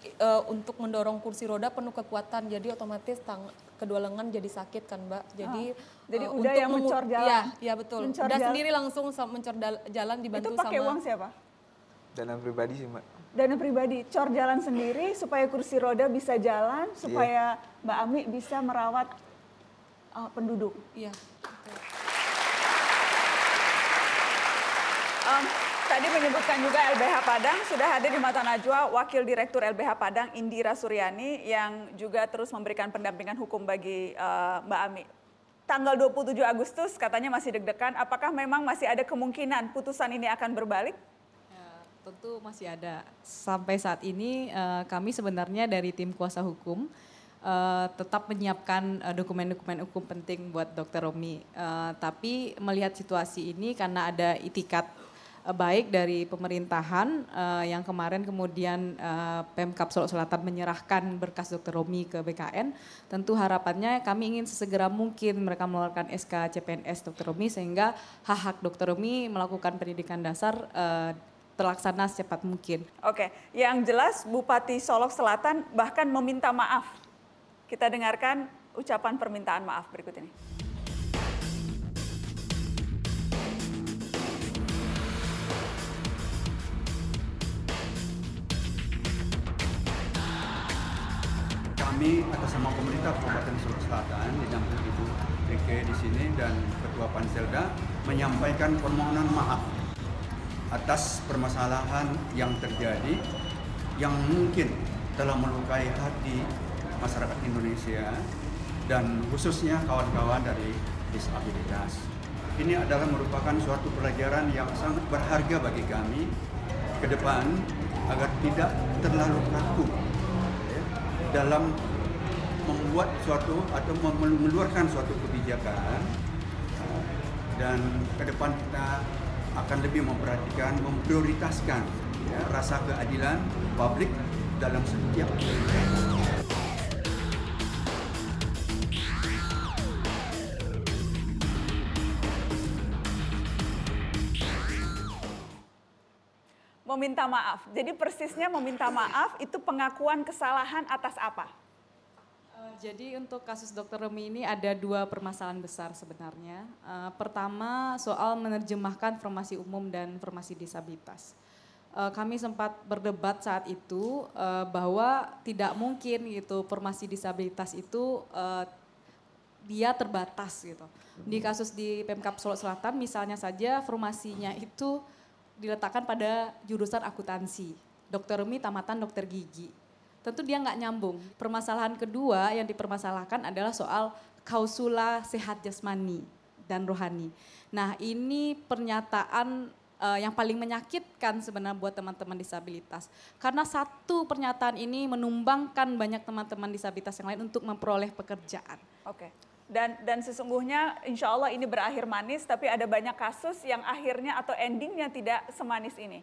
i- eh, untuk mendorong kursi roda penuh kekuatan, jadi otomatis tang kedua lengan jadi sakit kan mbak. Jadi Ah. Jadi eh, udah untuk yang mencor jalan. Iya, iya betul. Mencor udah jalan. sendiri langsung mencor jalan dibantu Itu pakai sama. uang siapa? Dana pribadi sih mbak. Dana pribadi, cor jalan sendiri supaya kursi roda bisa jalan, supaya Mbak Ami bisa merawat uh, penduduk. Iya. Um, tadi menyebutkan juga LBH Padang, sudah hadir di Mata Najwa Wakil Direktur LBH Padang Indira Suryani yang juga terus memberikan pendampingan hukum bagi uh, Mbak Ami. Tanggal 27 Agustus katanya masih deg-degan, apakah memang masih ada kemungkinan putusan ini akan berbalik? Tentu masih ada. Sampai saat ini eh, kami sebenarnya dari tim kuasa hukum eh, tetap menyiapkan dokumen-dokumen hukum penting buat Dr. Romi. Eh, tapi melihat situasi ini karena ada itikat baik dari pemerintahan eh, yang kemarin kemudian eh, Pemkap Solo Selatan menyerahkan berkas Dr. Romi ke BKN, tentu harapannya kami ingin sesegera mungkin mereka mengeluarkan SK CPNS Dr. Romi sehingga hak-hak Dr. Romi melakukan pendidikan dasar eh, terlaksana secepat mungkin. Oke, yang jelas Bupati Solok Selatan bahkan meminta maaf. Kita dengarkan ucapan permintaan maaf berikut ini. Kami atas nama pemerintah Kabupaten Solo Selatan didampingi Ibu Rike di sini dan Ketua Panselda menyampaikan permohonan maaf atas permasalahan yang terjadi yang mungkin telah melukai hati masyarakat Indonesia dan khususnya kawan-kawan dari disabilitas. Ini adalah merupakan suatu pelajaran yang sangat berharga bagi kami ke depan agar tidak terlalu kaku ya, dalam membuat suatu atau mengeluarkan suatu kebijakan dan ke depan kita akan lebih memperhatikan, memprioritaskan ya, rasa keadilan publik dalam setiap kebijakan. Meminta maaf. Jadi persisnya meminta maaf itu pengakuan kesalahan atas apa? Eh, Jadi untuk kasus Dr. Romi ini ada dua permasalahan besar sebenarnya. Eh, pertama soal menerjemahkan informasi umum dan informasi disabilitas. Eh, kami sempat berdebat saat itu bahwa tidak mungkin gitu informasi disabilitas itu dia terbatas gitu. Di kasus di Pemkap Solo Selatan misalnya saja formasinya itu diletakkan pada jurusan akuntansi. Dokter Rumi tamatan dokter gigi. Tentu dia nggak nyambung. Permasalahan kedua yang dipermasalahkan adalah soal kausula sehat jasmani dan rohani. Nah ini pernyataan eh, yang paling menyakitkan sebenarnya buat teman-teman disabilitas. Karena satu pernyataan ini menumbangkan banyak teman-teman disabilitas yang lain untuk memperoleh pekerjaan. Oke. Dan dan sesungguhnya insya Allah ini berakhir manis, tapi ada banyak kasus yang akhirnya atau endingnya tidak semanis ini.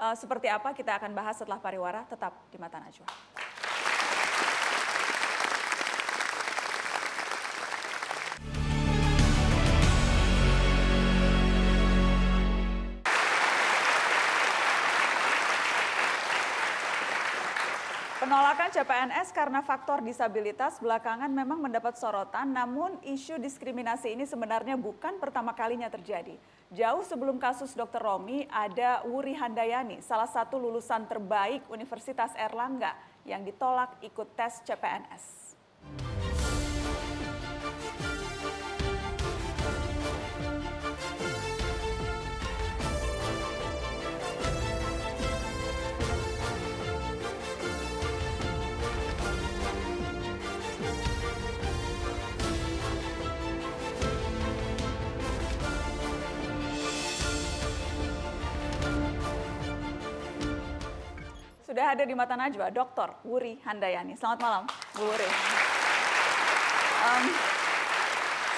Eh, seperti apa kita akan bahas setelah pariwara, tetap di Mata Najwa. Penolakan CPNS karena faktor disabilitas belakangan memang mendapat sorotan, namun isu diskriminasi ini sebenarnya bukan pertama kalinya terjadi. Jauh sebelum kasus Dr. Romi, ada Wuri Handayani, salah satu lulusan terbaik Universitas Erlangga yang ditolak ikut tes CPNS. Sudah ada di Mata Najwa, Dr. Wuri Handayani. Selamat malam, Bu Wuri. Um,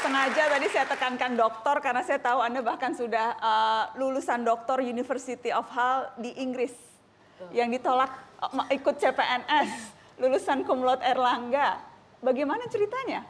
sengaja tadi saya tekankan dokter karena saya tahu Anda bahkan sudah uh, lulusan doktor University of Hull di Inggris yang ditolak uh, ikut CPNS, lulusan cum laude Erlangga. Bagaimana ceritanya?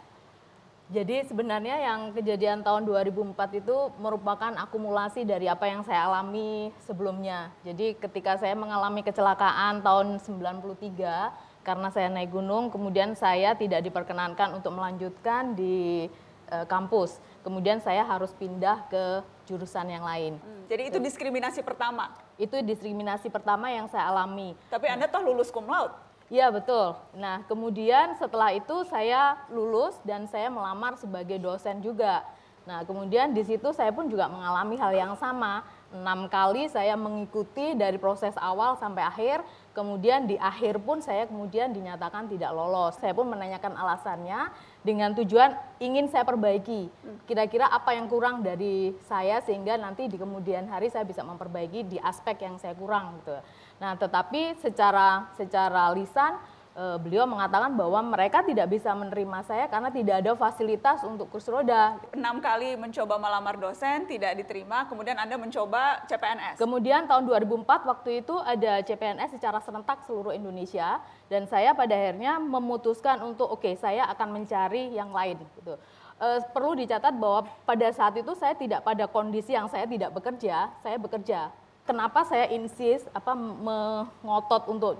Jadi sebenarnya yang kejadian tahun 2004 itu merupakan akumulasi dari apa yang saya alami sebelumnya. Jadi ketika saya mengalami kecelakaan tahun 93 karena saya naik gunung, kemudian saya tidak diperkenankan untuk melanjutkan di e, kampus. Kemudian saya harus pindah ke jurusan yang lain. Hmm, jadi itu diskriminasi pertama? Itu diskriminasi pertama yang saya alami. Tapi Anda toh lulus cum laude? Iya betul. Nah kemudian setelah itu saya lulus dan saya melamar sebagai dosen juga. Nah kemudian di situ saya pun juga mengalami hal yang sama. Enam kali saya mengikuti dari proses awal sampai akhir. Kemudian di akhir pun saya kemudian dinyatakan tidak lolos. Saya pun menanyakan alasannya dengan tujuan ingin saya perbaiki. Kira-kira apa yang kurang dari saya sehingga nanti di kemudian hari saya bisa memperbaiki di aspek yang saya kurang gitu. Nah, tetapi secara secara lisan e, beliau mengatakan bahwa mereka tidak bisa menerima saya karena tidak ada fasilitas untuk kursi roda. Enam kali mencoba melamar dosen tidak diterima, kemudian Anda mencoba CPNS. Kemudian tahun 2004 waktu itu ada CPNS secara serentak seluruh Indonesia dan saya pada akhirnya memutuskan untuk oke okay, saya akan mencari yang lain gitu. E, perlu dicatat bahwa pada saat itu saya tidak pada kondisi yang saya tidak bekerja, saya bekerja kenapa saya insist apa mengotot untuk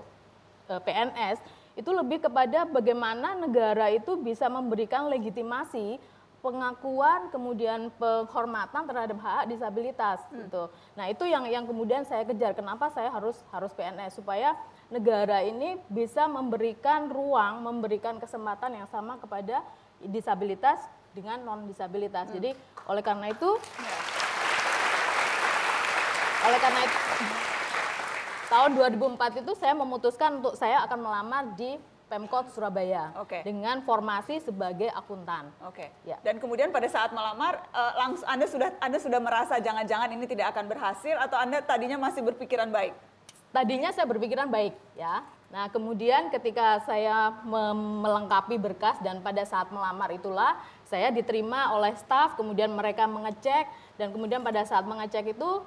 eh, PNS itu lebih kepada bagaimana negara itu bisa memberikan legitimasi pengakuan kemudian penghormatan terhadap hak disabilitas hmm. gitu. Nah, itu yang yang kemudian saya kejar. Kenapa saya harus harus PNS supaya negara ini bisa memberikan ruang, memberikan kesempatan yang sama kepada disabilitas dengan non disabilitas. Hmm. Jadi oleh karena itu ya oleh karena itu tahun 2004 itu saya memutuskan untuk saya akan melamar di Pemkot Surabaya okay. dengan formasi sebagai akuntan. Oke. Okay. Ya. Dan kemudian pada saat melamar uh, langsung Anda sudah Anda sudah merasa jangan-jangan ini tidak akan berhasil atau Anda tadinya masih berpikiran baik? Tadinya saya berpikiran baik, ya. Nah, kemudian ketika saya melengkapi berkas dan pada saat melamar itulah saya diterima oleh staf, kemudian mereka mengecek dan kemudian pada saat mengecek itu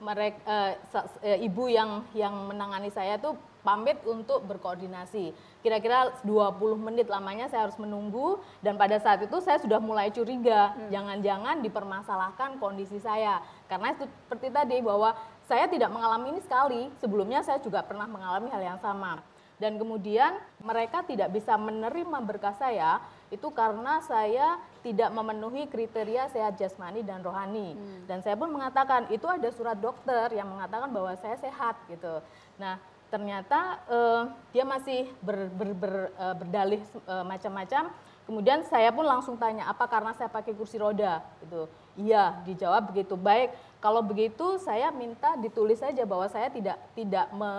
mereka uh, uh, ibu yang yang menangani saya tuh pamit untuk berkoordinasi. Kira-kira 20 menit lamanya saya harus menunggu dan pada saat itu saya sudah mulai curiga, hmm. jangan-jangan hmm. dipermasalahkan kondisi saya. Karena itu seperti tadi bahwa saya tidak mengalami ini sekali, sebelumnya saya juga pernah mengalami hal yang sama. Dan kemudian mereka tidak bisa menerima berkas saya itu karena saya tidak memenuhi kriteria sehat jasmani dan rohani. Hmm. Dan saya pun mengatakan itu ada surat dokter yang mengatakan bahwa saya sehat gitu. Nah, ternyata uh, dia masih ber, ber, ber, uh, berdalih uh, macam-macam. Kemudian saya pun langsung tanya apa karena saya pakai kursi roda gitu. Iya, dijawab begitu. Baik, kalau begitu saya minta ditulis saja bahwa saya tidak tidak me,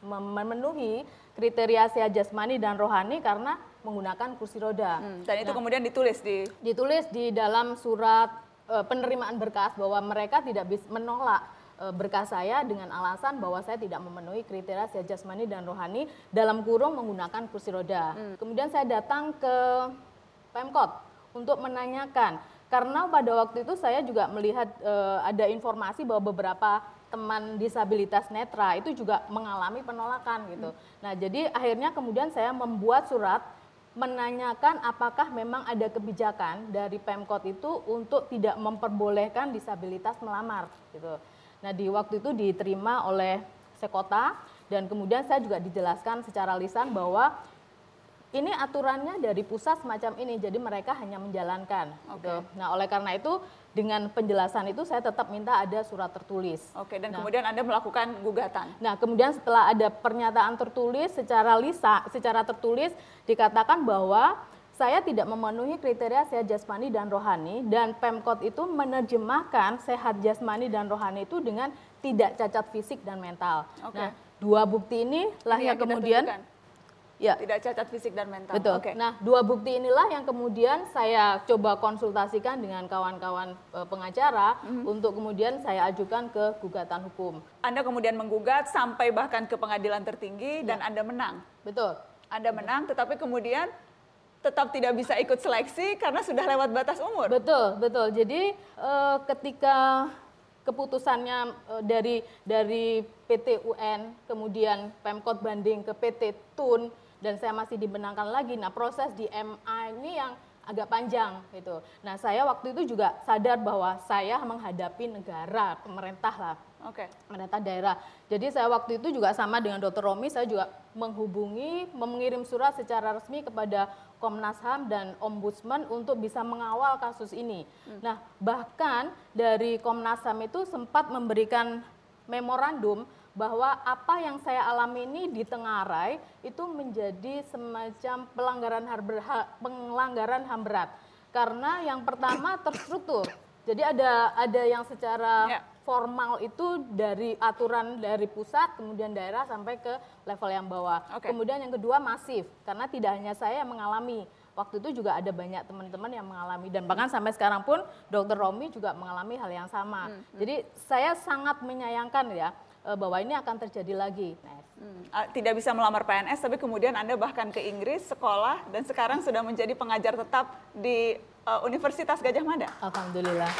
memenuhi kriteria sehat jasmani dan rohani karena menggunakan kursi roda. Hmm, dan itu nah, kemudian ditulis di ditulis di dalam surat e, penerimaan berkas bahwa mereka tidak bisa menolak e, berkas saya dengan alasan bahwa saya tidak memenuhi kriteria sehat jasmani dan rohani dalam kurung menggunakan kursi roda. Hmm. Kemudian saya datang ke Pemkot untuk menanyakan karena pada waktu itu saya juga melihat e, ada informasi bahwa beberapa teman disabilitas netra itu juga mengalami penolakan gitu. Hmm. Nah, jadi akhirnya kemudian saya membuat surat menanyakan apakah memang ada kebijakan dari Pemkot itu untuk tidak memperbolehkan disabilitas melamar gitu. Nah, di waktu itu diterima oleh Sekota dan kemudian saya juga dijelaskan secara lisan bahwa ini aturannya dari pusat semacam ini, jadi mereka hanya menjalankan. Gitu. Nah, oleh karena itu dengan penjelasan itu saya tetap minta ada surat tertulis. Oke, dan Nah. kemudian Anda melakukan gugatan. Nah, kemudian setelah ada pernyataan tertulis secara lisa, secara tertulis dikatakan bahwa saya tidak memenuhi kriteria sehat jasmani dan rohani dan Pemkot itu menerjemahkan sehat jasmani dan rohani itu dengan tidak cacat fisik dan mental. Oke. Nah, dua bukti inilah Ini yang kita kemudian tunjukkan. Ya Tidak cacat fisik dan mental. Betul. Oke. Nah, dua bukti inilah yang kemudian saya coba konsultasikan dengan kawan-kawan eh, pengacara Mhm. untuk kemudian saya ajukan ke gugatan hukum. Anda kemudian menggugat sampai bahkan ke pengadilan tertinggi dan Anda menang. Betul. Anda menang, tetapi kemudian tetap tidak bisa ikut seleksi karena sudah lewat batas umur. Betul, betul. Jadi eh, ketika keputusannya eh, dari dari PT UN kemudian Pemkot banding ke PT Tun dan saya masih dibenangkan lagi. Nah, proses di MA ini yang agak panjang gitu. Nah, saya waktu itu juga sadar bahwa saya menghadapi negara, pemerintah lah. Oke. pemerintah daerah. Jadi saya waktu itu juga sama dengan Dr. Romi, saya juga menghubungi, mengirim surat secara resmi kepada Komnas HAM dan Ombudsman untuk bisa mengawal kasus ini. Nah, bahkan dari Komnas HAM itu sempat memberikan memorandum bahwa apa yang saya alami ini di Tengarai itu menjadi semacam pelanggaran HAM berat, pelanggaran HAM berat. Karena yang pertama terstruktur. Jadi ada ada yang secara formal itu dari aturan dari pusat kemudian daerah sampai ke level yang bawah. Kemudian yang kedua masif karena tidak hanya saya yang mengalami. Waktu itu juga ada banyak teman-teman yang mengalami dan bahkan sampai sekarang pun Dr. Romi juga mengalami hal yang sama. Jadi saya sangat menyayangkan ya bahwa ini akan terjadi lagi. Hmm, ah, Tidak bisa melamar PNS, tapi kemudian Anda bahkan ke Inggris, sekolah, dan sekarang sudah menjadi pengajar tetap di eh, Universitas Gajah Mada. Alhamdulillah.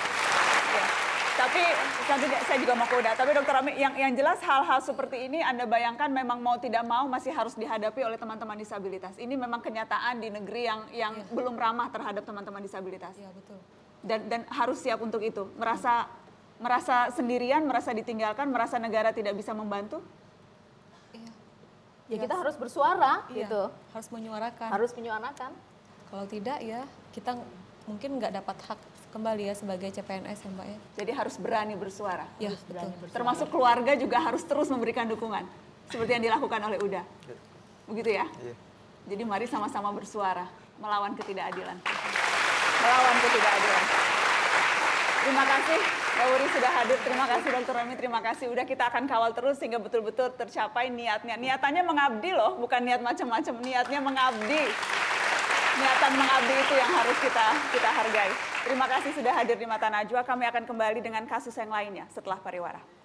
Ya. Tapi selanjutnya saya juga mau ke Uda. Tapi Dokter Rami, yang, yang jelas hal-hal seperti ini Anda bayangkan memang mau tidak mau masih harus dihadapi oleh teman-teman disabilitas. Ini memang kenyataan di negeri yang yang belum ramah terhadap teman-teman disabilitas. Iya betul. Dan dan harus siap untuk itu. Merasa merasa sendirian, merasa ditinggalkan, merasa negara tidak bisa membantu. Ya kita harus bersuara Iya, gitu. Harus menyuarakan. Harus menyuarakan. Kalau tidak ya kita mungkin nggak dapat hak kembali ya sebagai CPNS ya Mbak ya. Jadi harus berani bersuara. Ya, betul. Termasuk keluarga juga harus terus memberikan dukungan. Seperti yang dilakukan oleh Uda. Begitu ya? Iya. Jadi mari sama-sama bersuara melawan ketidakadilan. Melawan ketidakadilan. Terima kasih Wuri sudah hadir. Terima kasih Dokter Remi, terima kasih. Udah kita akan kawal terus sehingga betul-betul tercapai niatnya. Niatannya mengabdi loh, bukan niat macam-macam. Niatnya mengabdi. Niatan mengabdi itu yang harus kita kita hargai. Terima kasih sudah hadir di Mata Najwa. Kami akan kembali dengan kasus yang lainnya setelah pariwara.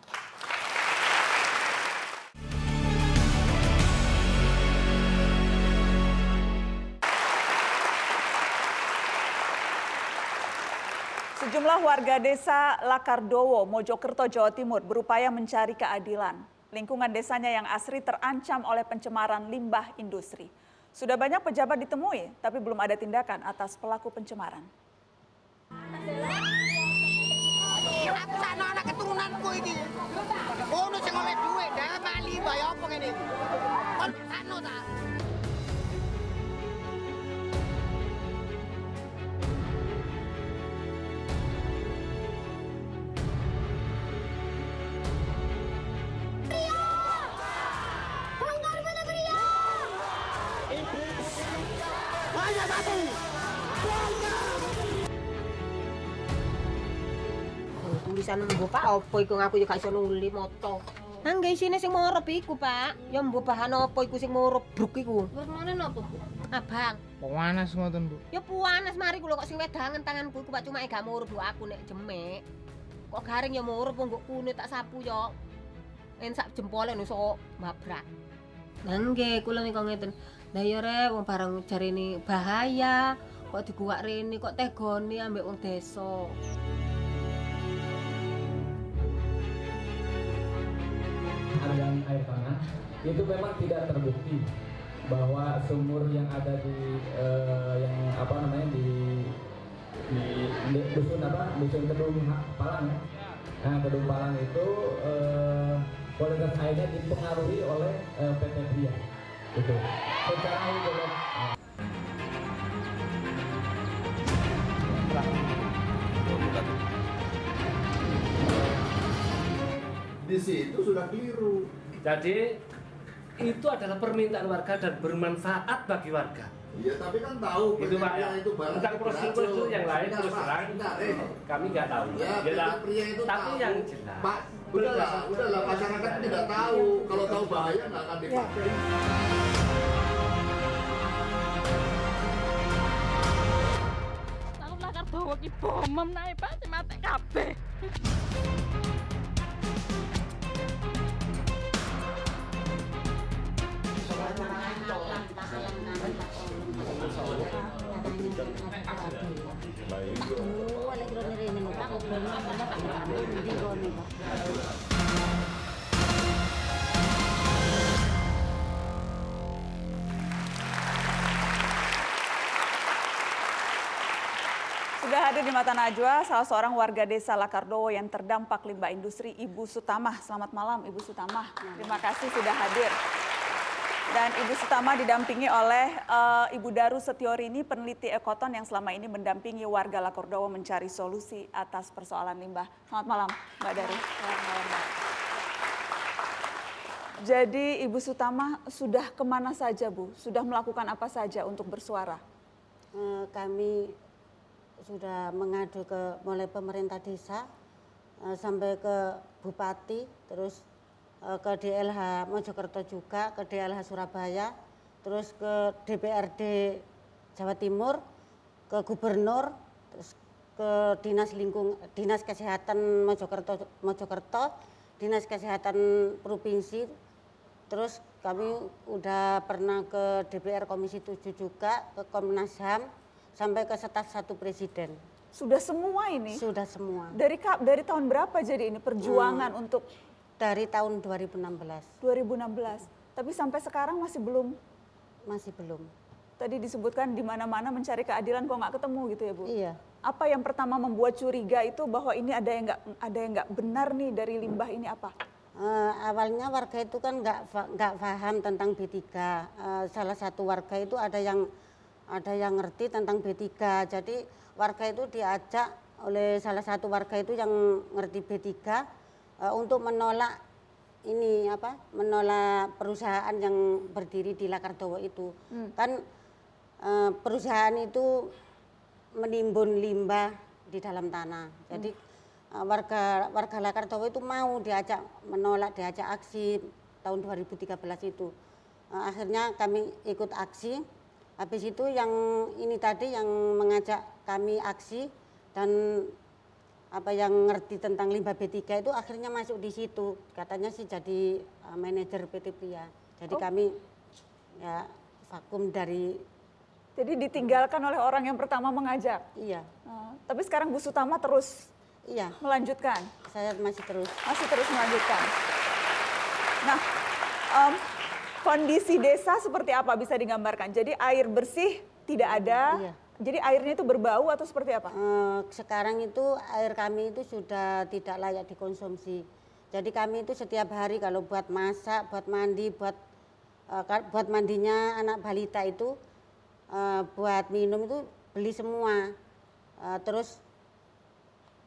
Sejumlah warga desa Lakardowo, Mojokerto, Jawa Timur berupaya mencari keadilan. Lingkungan desanya yang asri terancam oleh pencemaran limbah industri. Sudah banyak pejabat ditemui, tapi belum ada tindakan atas pelaku pencemaran. Tulisan mbok Pak apa iku aku yo gak iso nuli moto. Nang nggih isine sing morep iku, Pak. Ya mbok bahan apa iku sing morep bruk iku. Warnane napa, Bu? Abang. Panas ngoten, Bu. Ya puanas mari kula kok sing wedangen tanganku iku Pak cuma gak morep Bu aku nek jemek. Kok garing ya morep kok kulit tak sapu yo. En sak jempole iso mabrak. Nang nggih kula nika ngeten. Lah ya rek wong barang jarene bahaya. Kok diguwak rene kok tegone ambek wong desa. Aliran air tanah itu memang tidak terbukti bahwa sumur yang ada di eh, yang apa namanya di di, di dusun apa dusun Kedung Palang ya. Nah Kedung Palang itu eh, kualitas airnya dipengaruhi oleh eh, PT Pria. Itu. Secara hidrolog di situ sudah keliru. Jadi itu adalah permintaan warga dan bermanfaat bagi warga. Iya, tapi kan tahu Itu Pak ya. itu barang Tentang prosedur-prosedur yang lain terus terang eh. kami nggak tahu. Ya, Ya, pria, pria itu tapi tahu. yang jelas. Pak, udahlah, udahlah masyarakat tidak tahu. Kalau tahu bahaya nggak akan dipakai. Aku lakar dawa ki bomem naik Pak mati kabeh. Sudah hadir di Mata Najwa, salah seorang warga desa Lakardowo yang terdampak limbah industri, Ibu Sutamah. Selamat malam, Ibu Sutamah. Terima kasih sudah hadir. Dan Ibu Sutama didampingi oleh eh, Ibu Daru Setiorini, peneliti Ekoton yang selama ini mendampingi warga Lakardowo mencari solusi atas persoalan limbah. Selamat malam, Mbak Daru. Jadi Ibu Sutama sudah ke mana saja Bu? Sudah melakukan apa saja untuk bersuara? Eh, kami sudah mengadu ke mulai pemerintah desa eh, sampai ke bupati, terus ke DLH Mojokerto juga, ke DLH Surabaya, terus ke DPRD Jawa Timur, ke gubernur, terus ke dinas lingkung dinas kesehatan Mojokerto Mojokerto, dinas kesehatan provinsi, terus kami udah pernah ke DPR Komisi 7 juga, ke Komnas HAM, sampai ke staf satu presiden. Sudah semua ini? Sudah semua. Dari dari tahun berapa jadi ini perjuangan Hmm. untuk Dari tahun 2016. 2016. Tapi sampai sekarang masih belum Masih belum. tadi disebutkan di mana-mana mencari keadilan kok nggak ketemu gitu ya Bu? Iya. Apa yang pertama membuat curiga itu bahwa ini ada yang nggak ada yang nggak benar nih dari limbah ini apa? Eh, awalnya warga itu kan nggak nggak paham tentang B3. Eh, salah satu warga itu ada yang ada yang ngerti tentang B3. Jadi warga itu diajak oleh salah satu warga itu yang ngerti B3 eh, untuk menolak ini apa? Menolak perusahaan yang berdiri di Lakardowo itu. Hmm. Kan eh, perusahaan itu menimbun limbah di dalam tanah. Jadi eh, warga warga Lakardowo itu mau diajak menolak diajak aksi tahun 2013 itu. Eh, akhirnya kami ikut aksi. Habis itu yang ini tadi yang mengajak kami aksi dan apa yang ngerti tentang limbah B3 itu akhirnya masuk di situ. Katanya sih jadi eh, manajer PT Pria. Jadi Oh. kami ya vakum dari Jadi ditinggalkan oleh orang yang pertama mengajak. Iya. Eh, tapi sekarang Bu Sutama terus Iya. melanjutkan. Saya masih terus. Masih terus melanjutkan. Nah, em, kondisi desa seperti apa bisa digambarkan? Jadi air bersih tidak ada. Iya. Jadi airnya itu berbau atau seperti apa? Eh, sekarang itu air kami itu sudah tidak layak dikonsumsi. Jadi kami itu setiap hari kalau buat masak, buat mandi, buat eh, buat mandinya anak balita itu, eh, buat minum itu beli semua. Terus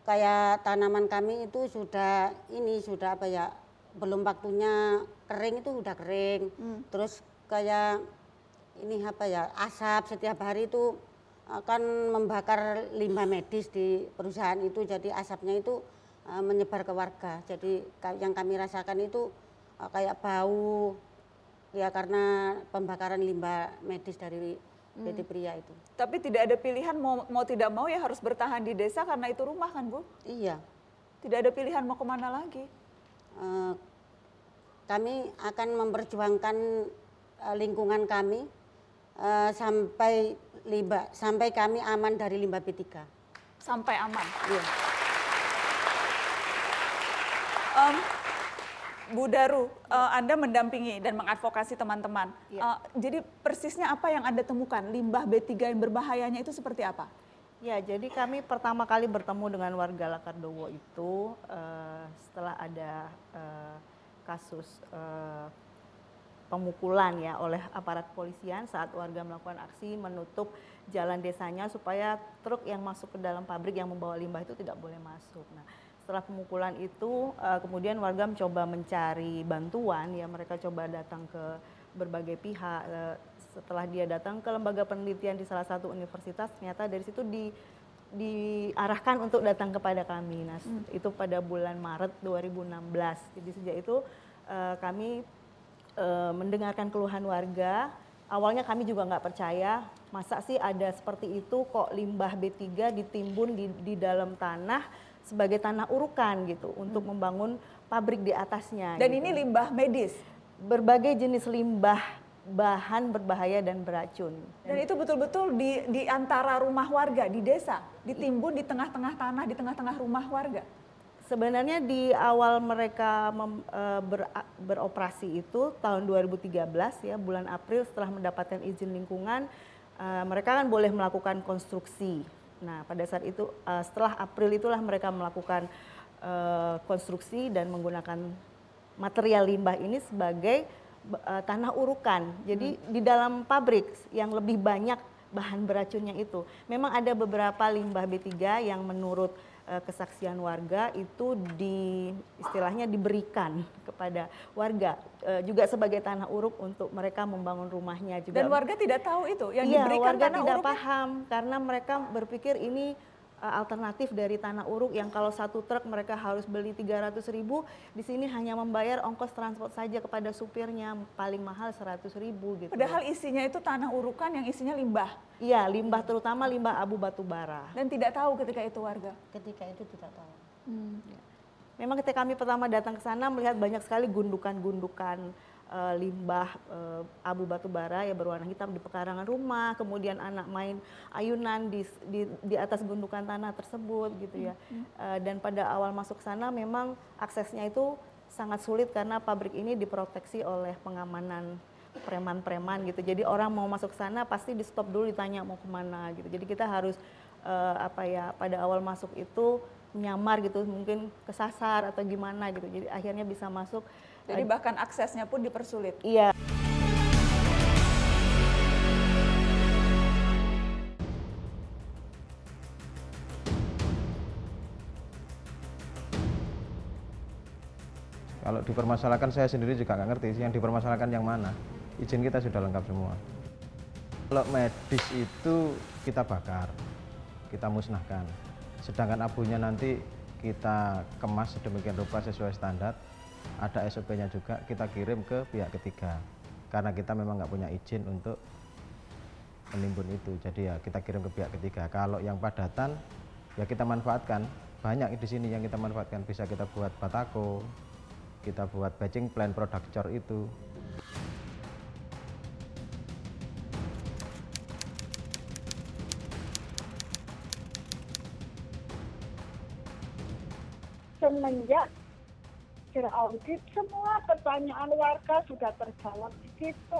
kayak tanaman kami itu sudah ini sudah apa ya belum waktunya kering itu udah kering. Terus kayak ini apa ya asap setiap hari itu akan membakar limbah medis di perusahaan itu jadi asapnya itu uh, menyebar ke warga jadi yang kami rasakan itu uh, kayak bau ya karena pembakaran limbah medis dari PT Hmm. Pria itu Tapi tidak ada pilihan mau, mau tidak mau ya harus bertahan di desa karena itu rumah kan Bu? iya Tidak ada pilihan mau ke mana lagi. Eh, kami akan memperjuangkan lingkungan kami sampai limbah sampai kami aman dari limbah B3 Sampai aman. Iya. Em, Bu Daru, eh, Anda mendampingi dan mengadvokasi teman-teman. Iya. Eh, jadi persisnya apa yang Anda temukan? Limbah B3 yang berbahayanya itu seperti apa? Ya, jadi kami pertama kali bertemu dengan warga Lakardowo itu eh, setelah ada eh, kasus eh, pemukulan ya oleh aparat polisian saat warga melakukan aksi menutup jalan desanya supaya truk yang masuk ke dalam pabrik yang membawa limbah itu tidak boleh masuk. Nah, setelah pemukulan itu eh, kemudian warga mencoba mencari bantuan ya mereka coba datang ke berbagai pihak Eh, setelah dia datang ke lembaga penelitian di salah satu universitas ternyata dari situ di diarahkan untuk datang kepada kami. Nah, itu pada bulan Maret 2016. Jadi sejak itu eh, kami eh, mendengarkan keluhan warga. Awalnya kami juga nggak percaya, masa sih ada seperti itu kok limbah B3 ditimbun di, di dalam tanah sebagai tanah urukan gitu untuk membangun pabrik di atasnya. Dan gitu. ini limbah medis. Berbagai jenis limbah bahan berbahaya dan beracun. Dan itu betul-betul di, di antara rumah warga, di desa, ditimbun di tengah-tengah tanah, di tengah-tengah rumah warga. Sebenarnya di awal mereka mem- eh, ber- beroperasi itu tahun 2013 ya bulan April setelah mendapatkan izin lingkungan eh, mereka kan boleh melakukan konstruksi. Nah pada saat itu eh, setelah April itulah mereka melakukan eh, konstruksi dan menggunakan material limbah ini sebagai eh, tanah urukan. Jadi di dalam pabrik yang lebih banyak bahan beracunnya itu. Memang ada beberapa limbah B3 yang menurut kesaksian warga itu di istilahnya diberikan kepada warga eh, juga sebagai tanah uruk untuk mereka membangun rumahnya juga. Dan warga tidak tahu itu, yang iya, diberikan warga tanah tidak uruknya? paham karena mereka berpikir ini alternatif dari tanah uruk yang kalau satu truk mereka harus beli 300 ribu, di sini hanya membayar ongkos transport saja kepada supirnya paling mahal 100 ribu gitu. Padahal isinya itu tanah urukan yang isinya limbah. Iya, limbah terutama limbah abu batu bara. Dan tidak tahu ketika itu warga. Ketika itu tidak tahu. Memang ketika kami pertama datang ke sana melihat banyak sekali gundukan-gundukan eh, limbah eh, abu batu bara ya berwarna hitam di pekarangan rumah, kemudian anak main ayunan di di, di atas gundukan tanah tersebut gitu ya. Eh, dan pada awal masuk sana memang aksesnya itu sangat sulit karena pabrik ini diproteksi oleh pengamanan preman-preman gitu. Jadi orang mau masuk sana pasti di stop dulu ditanya mau ke mana gitu. Jadi kita harus eh, apa ya pada awal masuk itu nyamar gitu mungkin kesasar atau gimana gitu. Jadi akhirnya bisa masuk. Jadi bahkan aksesnya pun dipersulit. Iya. Kalau dipermasalahkan saya sendiri juga nggak ngerti sih yang dipermasalahkan yang mana. Izin kita sudah lengkap semua. Kalau medis itu kita bakar, kita musnahkan. Sedangkan abunya nanti kita kemas sedemikian rupa sesuai standar. Ada SOP-nya juga kita kirim ke pihak ketiga. Karena kita memang nggak punya izin untuk menimbun itu. Jadi ya kita kirim ke pihak ketiga. Kalau yang padatan ya kita manfaatkan. Banyak di sini yang kita manfaatkan. Bisa kita buat batako, kita buat batching plan produk cor itu. semenjak kira audit semua pertanyaan warga sudah terjawab di situ.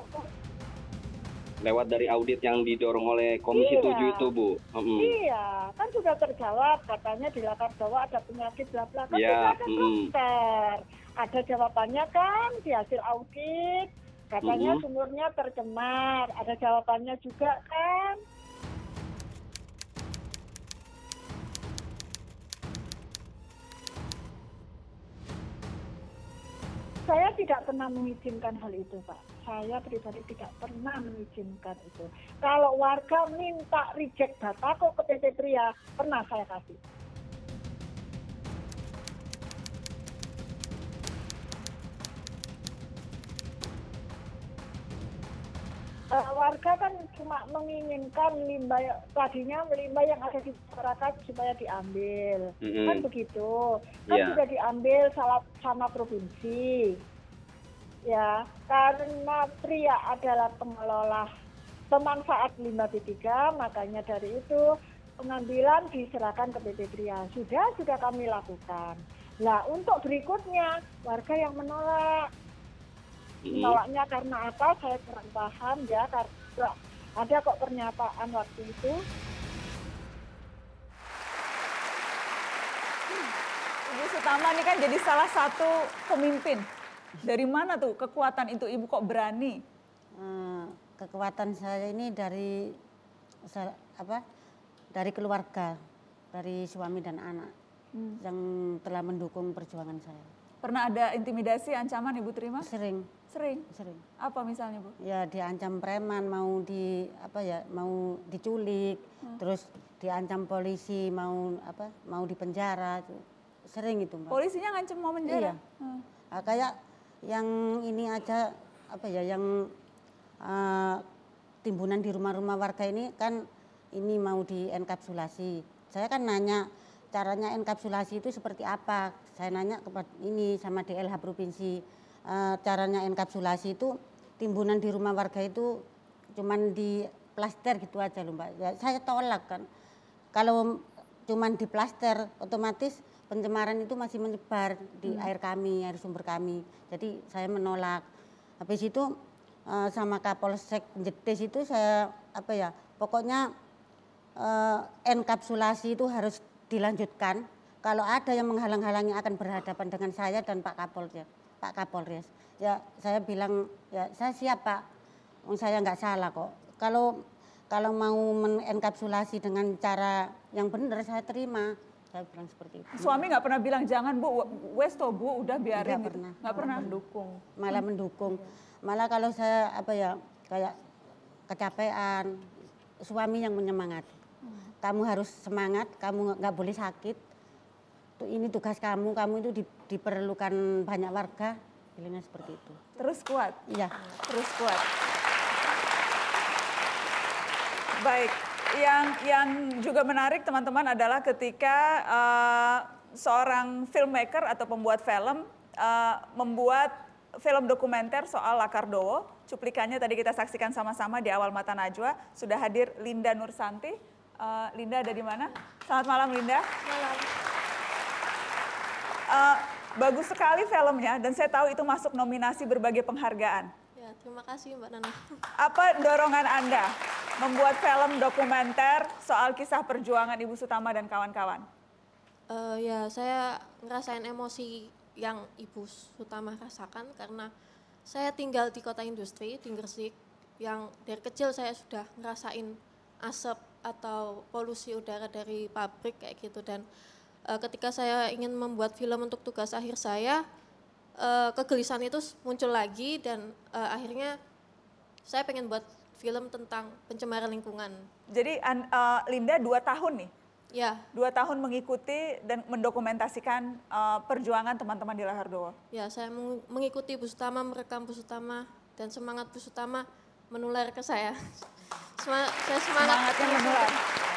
lewat dari audit yang didorong oleh Komisi Iya. 7 itu, Bu. Mm-mm. Iya, kan sudah terjawab katanya di Lakar Jawa ada penyakit bla bla kan Iya, kita ada mm-mm. dokter. Ada jawabannya kan di hasil audit. Katanya Mm-mm. sumurnya tercemar, ada jawabannya juga kan. Saya tidak pernah mengizinkan hal itu, Pak. Saya pribadi tidak pernah mengizinkan itu. Kalau warga minta reject batako ke PT Pria, pernah saya kasih. Eh, warga kan cuma menginginkan limbah tadinya limbah yang ada di masyarakat supaya diambil. Mm-mm. kan begitu. Kan Iya. sudah diambil salah sama provinsi. Ya karena pria adalah pengelola pemanfaat limbah B3 makanya dari itu pengambilan diserahkan ke PT Pria. Sudah sudah kami lakukan. Nah untuk berikutnya warga yang menolak Mm-mm. menolaknya karena apa saya kurang paham ya karena ada kok pernyataan waktu itu Ibu Sutama ini kan jadi salah satu pemimpin. Dari mana tuh kekuatan itu Ibu kok berani? Eh, kekuatan saya ini dari apa dari keluarga dari suami dan anak Hmm. yang telah mendukung perjuangan saya. Pernah ada intimidasi, ancaman Ibu terima? Sering. Sering? Sering. Apa misalnya Bu? Ya diancam preman mau di apa ya mau diculik, Hmm. terus diancam polisi mau apa mau dipenjara, sering itu mbak. Polisinya ngancem mau Iya. menjara? Hmm. Ah, kayak yang ini aja apa ya yang ah, timbunan di rumah-rumah warga ini kan ini mau di enkapsulasi. Saya kan nanya caranya enkapsulasi itu seperti apa? Saya nanya kepada ini sama DLH provinsi eh, caranya enkapsulasi itu timbunan di rumah warga itu cuman di plaster gitu aja loh mbak. Ya, saya tolak kan. Kalau cuman di plaster otomatis pencemaran itu masih menyebar di Hmm. air kami, air sumber kami. Jadi saya menolak. Habis itu eh, sama Kapolsek Jedes itu saya apa ya pokoknya eh, enkapsulasi itu harus dilanjutkan. Kalau ada yang menghalang-halangi akan berhadapan dengan saya dan Pak Kapolres. Pak Kapolres. Ya saya bilang ya saya siap Pak. Wong saya nggak salah kok. Kalau kalau mau menenkapsulasi dengan cara yang benar saya terima. Saya bilang seperti itu. Suami nggak pernah bilang jangan Bu, wes toh Bu, udah biarin Nggak gitu. pernah. Nggak pernah. mendukung. Malah mendukung. Malah kalau saya apa ya kayak kecapean, suami yang menyemangati. Kamu harus semangat, kamu nggak boleh sakit. Tuh, Ini tugas kamu, kamu itu di- diperlukan banyak warga. Bilangnya seperti itu. Terus kuat. Iya. Terus kuat. Baik, yang yang juga menarik teman-teman adalah ketika eh, seorang filmmaker atau pembuat film eh, membuat film dokumenter soal Lakardowo. Cuplikannya tadi kita saksikan sama-sama di awal Mata Najwa. Sudah hadir Linda Nursanti. Eh, Linda ada di mana? Selamat malam Linda. Malam. Eh, bagus sekali filmnya dan saya tahu itu masuk nominasi berbagai penghargaan. Ya, terima kasih Mbak Nana. Apa dorongan Anda membuat film dokumenter soal kisah perjuangan Ibu Sutama dan kawan-kawan? Eh, ya, saya ngerasain emosi yang Ibu Sutama rasakan karena saya tinggal di kota industri, di Gresik, yang dari kecil saya sudah ngerasain asap atau polusi udara dari pabrik kayak gitu dan eh, ketika saya ingin membuat film untuk tugas akhir saya, eh, kegelisahan itu muncul lagi dan eh, akhirnya saya pengen buat film tentang pencemaran lingkungan. Jadi An- eh, Linda dua tahun nih, Ya, dua tahun mengikuti dan mendokumentasikan eh, perjuangan teman-teman di Lahardowo. Ya, saya meng- mengikuti Bu Sutama, merekam Bu Sutama, dan semangat Bu Sutama menular ke saya. Sema- saya semangat. Semangatnya menular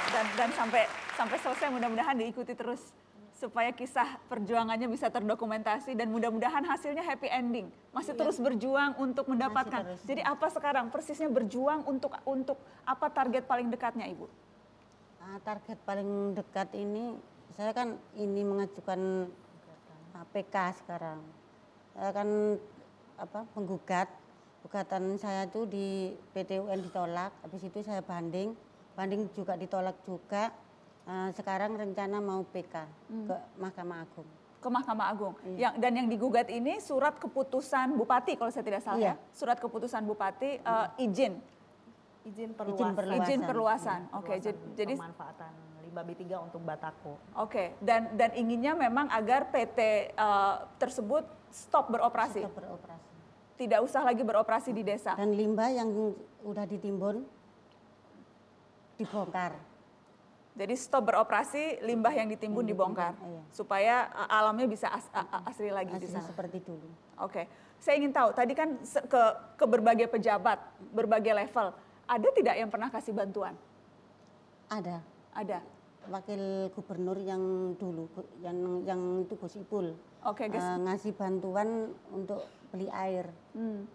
dan dan sampai sampai selesai mudah-mudahan diikuti terus supaya kisah perjuangannya bisa terdokumentasi dan mudah-mudahan hasilnya happy ending. Masih Iya. terus berjuang untuk mendapatkan. terus. Jadi apa sekarang persisnya berjuang untuk untuk apa target paling dekatnya Ibu? Nah, target paling dekat ini saya kan ini mengajukan PK sekarang. Saya kan apa penggugat gugatan saya itu di PT UN ditolak, habis itu saya banding, banding juga ditolak juga. Nah, sekarang rencana mau PK Hmm. ke Mahkamah Agung. ke Mahkamah Agung. Iya. Yang dan yang digugat ini surat keputusan Bupati kalau saya tidak salah Iya. ya. Surat keputusan Bupati eh, izin Izin perluasan. perluasan. izin perluasan. Oke, Perluasan jadi jadi pemanfaatan limbah B3 untuk Batako. Oke, dan dan inginnya memang agar PT eh, tersebut stop beroperasi. Stop beroperasi. Tidak usah lagi beroperasi di desa. Dan limbah yang udah ditimbun dibongkar. Jadi stop beroperasi, limbah yang ditimbun dibongkar Iya. supaya uh, alamnya bisa as- asli lagi di Asli sana. seperti dulu. Oke, saya ingin tahu tadi kan ke ke berbagai pejabat, berbagai level, ada tidak yang pernah kasih bantuan? Ada. Ada. Wakil gubernur yang dulu, yang yang itu Gus Ipul. Oke, Gus. eh, ngasih bantuan untuk beli air. Hmm.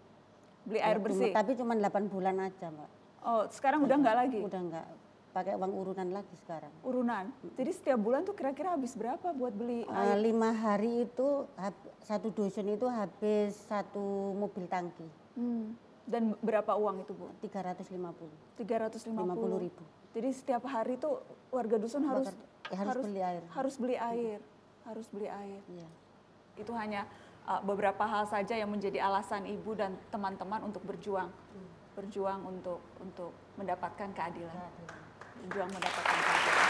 Beli air bersih. Tapi cuma 8 bulan aja, Mbak. Oh, sekarang udah nggak lagi? Udah nggak. Pakai uang urunan lagi sekarang. Urunan. Jadi setiap bulan tuh kira-kira habis berapa buat beli Eh, air? lima hari itu satu dusun itu habis satu mobil tangki. Hmm. Dan berapa uang itu, Bu? 350. 350 ribu. Jadi setiap hari tuh warga dusun harus Ya, harus beli air. Harus beli air. Harus beli air. Iya. Itu hanya uh, beberapa hal saja yang menjadi alasan ibu dan teman-teman untuk berjuang. Berjuang untuk untuk mendapatkan keadilan. Berjuang mendapatkan keadilan.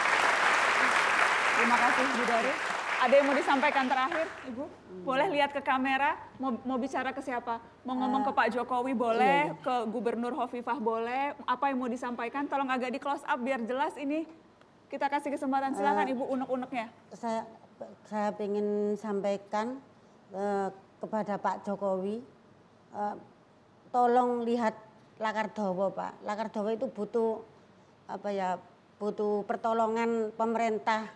Terima kasih Bu Dari. Ada yang mau disampaikan terakhir, Ibu? Boleh lihat ke kamera, mau, mau bicara ke siapa? Mau ngomong ke Pak Jokowi boleh, iya, iya. ke Gubernur Hovifah boleh. Apa yang mau disampaikan? Tolong agak di close up biar jelas ini. Kita kasih kesempatan, silakan Eh, Ibu unek-uneknya. saya saya ingin sampaikan eh, kepada Pak Jokowi eh, tolong lihat Lakardowo Pak. Lakardowo itu butuh apa ya butuh pertolongan pemerintah.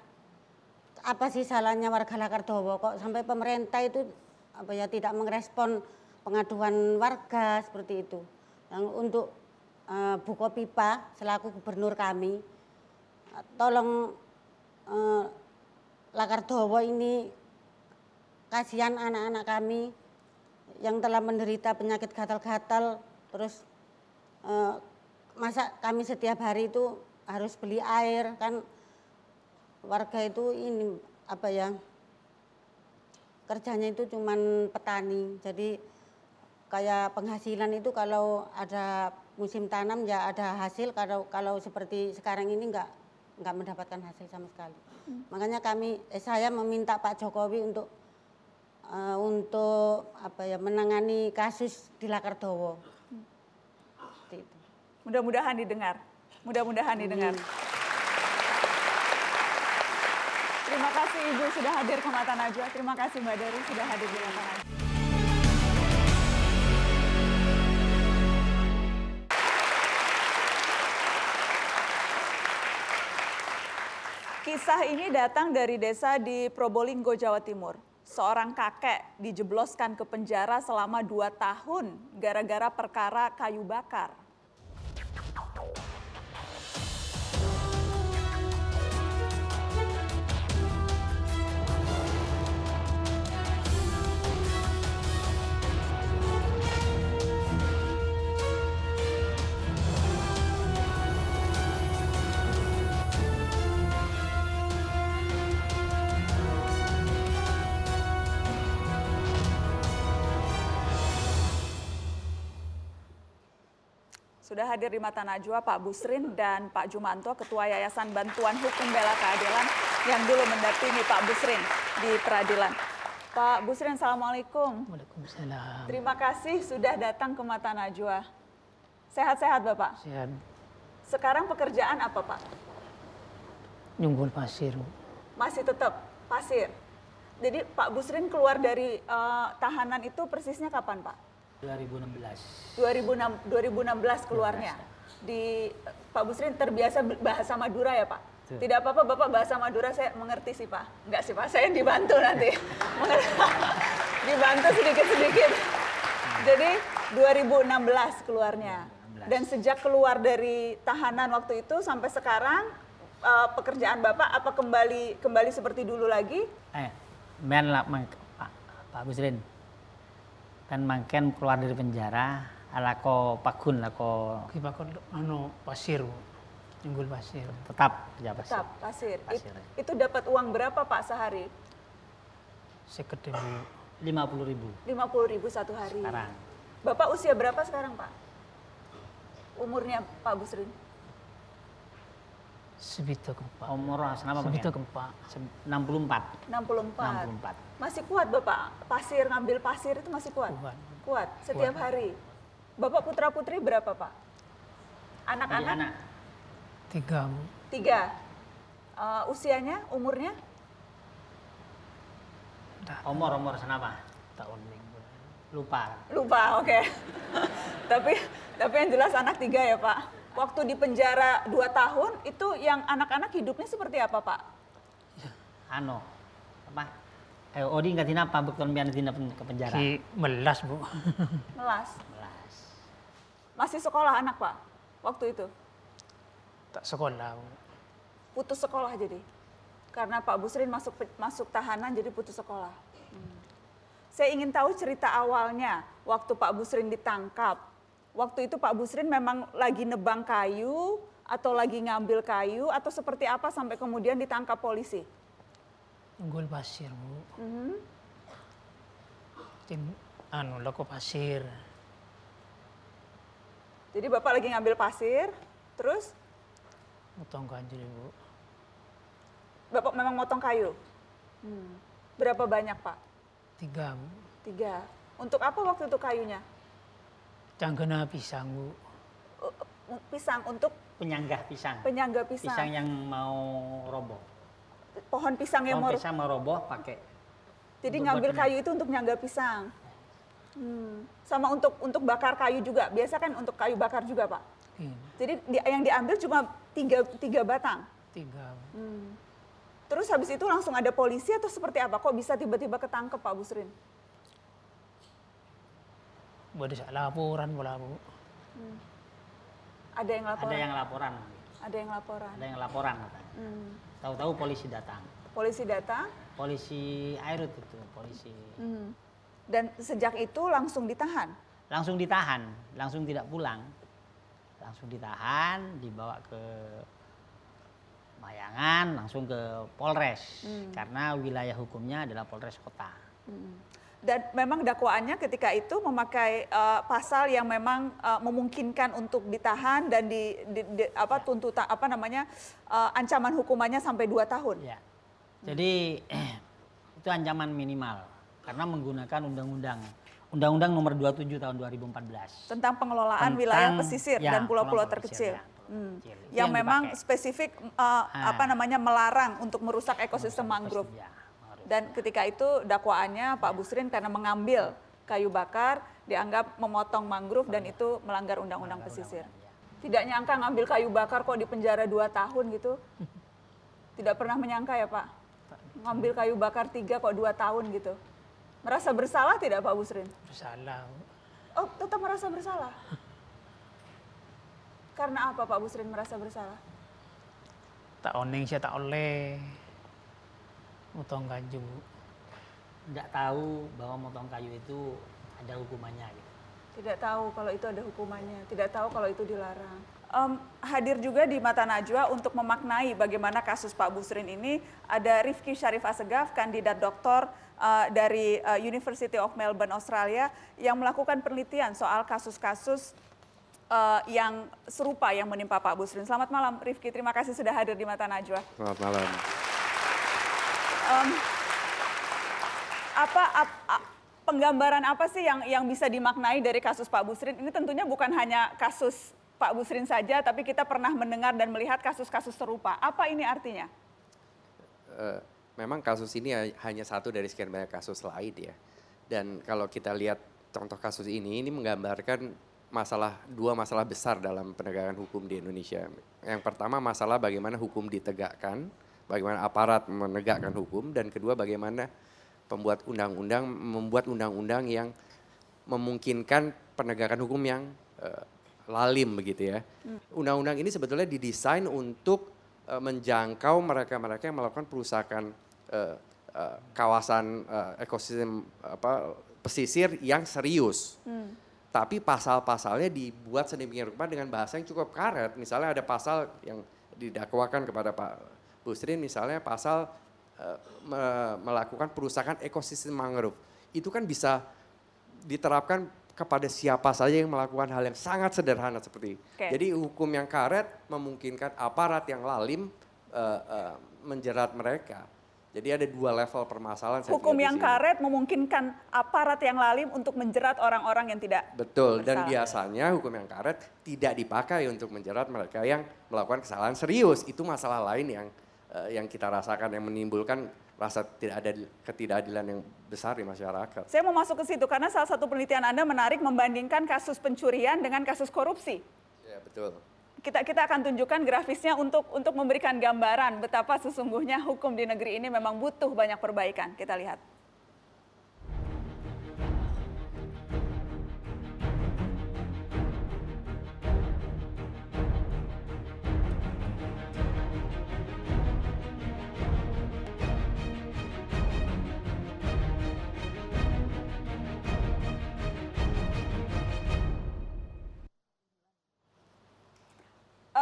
Apa sih salahnya warga Lakardowo kok sampai pemerintah itu apa ya tidak merespon pengaduan warga seperti itu? Yang untuk eh, Bu Kopipa selaku gubernur kami eh, tolong eh, Lakardowo ini kasihan anak-anak kami yang telah menderita penyakit gatal-gatal terus eh, masa kami setiap hari itu harus beli air kan warga itu ini apa ya kerjanya itu cuman petani. Jadi kayak penghasilan itu kalau ada musim tanam ya ada hasil kalau kalau seperti sekarang ini enggak enggak mendapatkan hasil sama sekali. Makanya kami eh, saya meminta Pak Jokowi untuk eh, untuk apa ya menangani kasus di Lakardowo. Mudah-mudahan didengar. Mudah-mudahan didengar. Terima kasih Ibu sudah hadir ke Mata Najwa. Terima kasih Mbak Dari sudah hadir di Mata Najwa. Kisah ini datang dari desa di Probolinggo, Jawa Timur. Seorang kakek dijebloskan ke penjara selama dua tahun gara-gara perkara kayu bakar. Sudah hadir di Mata Najwa Pak Busrin dan Pak Jumanto, Ketua Yayasan Bantuan Hukum Bela Keadilan yang dulu mendampingi Pak Busrin di peradilan. Pak Busrin, Assalamualaikum. Waalaikumsalam. Terima kasih sudah datang ke Mata Najwa. Sehat-sehat Bapak? Sehat. Sekarang pekerjaan apa Pak? Nyumbul pasir. Masih tetap pasir. Jadi Pak Busrin keluar dari eh, tahanan itu persisnya kapan Pak? 2016. 2006, 2016 keluarnya. Di Pak Busrin terbiasa bahasa Madura ya Pak? Tidak apa-apa Bapak bahasa Madura saya mengerti sih Pak. Enggak sih Pak, saya dibantu nanti. dibantu sedikit-sedikit. Jadi 2016 keluarnya. Dan sejak keluar dari tahanan waktu itu sampai sekarang eh, pekerjaan Bapak apa kembali kembali seperti dulu lagi? Eh, men lah Pak, Pak Busrin. Kan mangken keluar dari penjara, alako pakun lako Kita kan anu pasir, Bu. Nyunggul pasir. tetap kerja pasir. Tetap pasir. It- Pasir. itu dapat uang berapa Pak sehari? Seket ribu. 50 ribu 50 ribu satu hari. sekarang. Bapak usia berapa sekarang Pak? Umurnya Pak Busrin? Sebitu kempa. Umur kenapa Sebitu Bang? kempa. 64. 64. 64. Masih kuat Bapak? Pasir, ngambil pasir itu masih kuat? Kuat. Kuat, setiap Kuat. hari. Bapak putra putri berapa Pak? Anak-anak? Anak. Tiga. Tiga. Eh, usianya, umurnya? Umur umur kenapa? Tahun minggu. Lupa. Lupa, oke. tapi tapi yang jelas anak tiga ya Pak. Waktu di penjara dua tahun itu yang anak-anak hidupnya seperti apa Pak? Ano. Apa? Eh, Odi nggak tina apa betul biar tina ke penjara. Ki melas, Bu. Melas. Melas. Masih sekolah anak Pak waktu itu? tak sekolah, Bu. Putus sekolah jadi? Karena Pak Busrin masuk masuk tahanan jadi putus sekolah. Hmm. Saya ingin tahu cerita awalnya waktu Pak Busrin ditangkap. Waktu itu Pak Busrin memang lagi nebang kayu atau lagi ngambil kayu atau seperti apa sampai kemudian ditangkap polisi? Nyunggul pasir, Bu. Mhm. Tim, anu, lako pasir. Jadi Bapak lagi ngambil pasir, terus Motong ganjil, Bu. Bapak memang motong kayu? Hmm. Berapa banyak Pak? Tiga, Bu. Tiga. Untuk apa waktu itu kayunya? Canggena pisang, Bu. Uh, Pisang untuk Penyanggah pisang. penyangga pisang. Pisang yang mau roboh. Pohon pisang yang Pohon mau pisang mau roboh pakai. Jadi ngambil kayu itu untuk nyangga pisang. Hmm. Sama untuk untuk bakar kayu juga. Biasa kan untuk kayu bakar juga Pak. Iya, Jadi di- yang diambil cuma tiga, tiga batang. tiga. Hmm. Terus habis itu langsung ada polisi atau seperti apa? Kok bisa tiba-tiba ketangkep Pak Busrin? Buat laporan pula, Bu. Hmm. Ada yang laporan? Ada yang laporan. Ada yang laporan. Ada yang laporan katanya. Hmm. Tahu-tahu polisi datang. Polisi datang. Polisi Airut itu, polisi Hmm. Dan sejak itu langsung ditahan. langsung ditahan, langsung tidak pulang. Langsung ditahan, dibawa ke Mayangan, langsung ke Polres. Hmm. Karena wilayah hukumnya adalah Polres Kota. Hmm. Dan memang dakwaannya ketika itu memakai eh, pasal yang memang eh, memungkinkan untuk ditahan dan di, di- di- apa tuntutan apa namanya eh, ancaman hukumannya sampai 2 tahun. Ya. Jadi itu ancaman minimal karena menggunakan undang-undang Undang-Undang Nomor 27 tahun 2014. Tentang pengelolaan Tentang- wilayah pesisir ya, dan pulau-pulau terkecil. ya, Hmm. Yang yang memang dipakai. spesifik eh, apa namanya melarang untuk merusak ekosistem mangrove. Dan ketika itu dakwaannya Pak Busrin karena mengambil kayu bakar dianggap memotong mangrove dan itu melanggar undang-undang pesisir. Tidak nyangka ngambil kayu bakar kok di penjara 2 tahun gitu. Tidak pernah menyangka ya Pak. Ngambil kayu bakar tiga kok 2 tahun gitu. Merasa bersalah tidak Pak Busrin? Bersalah. Oh, tetap merasa bersalah. Karena apa Pak Busrin merasa bersalah? Tak oneng saya tak oleh. Motong kayu, Bu. Tidak tahu bahwa motong kayu itu ada hukumannya gitu. Tidak tahu kalau itu ada hukumannya, tidak tahu kalau itu dilarang. Em, hadir juga di Mata Najwa untuk memaknai bagaimana kasus Pak Busrin ini ada Rifki Syarif Asegaf, kandidat doktor eh, dari eh, University of Melbourne, Australia, yang melakukan penelitian soal kasus-kasus eh, yang serupa yang menimpa Pak Busrin. Selamat malam, Rifki. Terima kasih sudah hadir di Mata Najwa. Selamat malam. Em, apa, ap- a- penggambaran apa sih yang yang bisa dimaknai dari kasus Pak Busrin? Ini tentunya bukan hanya kasus Pak Busrin saja, tapi kita pernah mendengar dan melihat kasus-kasus serupa. Apa ini artinya? Eh, memang kasus ini ha- hanya satu dari sekian banyak kasus lain ya. Dan kalau kita lihat contoh kasus ini, ini menggambarkan masalah dua masalah besar dalam penegakan hukum di Indonesia. Yang pertama masalah bagaimana hukum ditegakkan, bagaimana aparat menegakkan hukum, dan kedua bagaimana pembuat undang-undang membuat undang-undang yang memungkinkan penegakan hukum yang eh, lalim begitu ya. Undang-undang ini sebetulnya didesain untuk eh, menjangkau mereka-mereka yang melakukan perusakan eh, eh, kawasan eh, ekosistem apa pesisir yang serius. Tapi pasal-pasalnya dibuat sedemikian rupa dengan bahasa yang cukup karet. Misalnya ada pasal yang didakwakan kepada Pak Busrin, misalnya pasal me- melakukan perusakan ekosistem mangrove. Itu kan bisa diterapkan kepada siapa saja yang melakukan hal yang sangat sederhana seperti ini. Oke. Jadi hukum yang karet memungkinkan aparat yang lalim eh, eh, menjerat mereka. Jadi ada dua level permasalahan. Hukum yang karet memungkinkan aparat yang lalim untuk menjerat orang-orang yang tidak Betul, dan bersalah. biasanya hukum yang karet tidak dipakai untuk menjerat mereka yang melakukan kesalahan serius. Itu masalah lain yang yang kita rasakan yang menimbulkan rasa tidak ada ketidakadilan yang besar di masyarakat. Saya mau masuk ke situ karena salah satu penelitian Anda menarik membandingkan kasus pencurian dengan kasus korupsi. Ya, betul. Kita kita akan tunjukkan grafisnya untuk untuk memberikan gambaran betapa sesungguhnya hukum di negeri ini memang butuh banyak perbaikan. Kita lihat.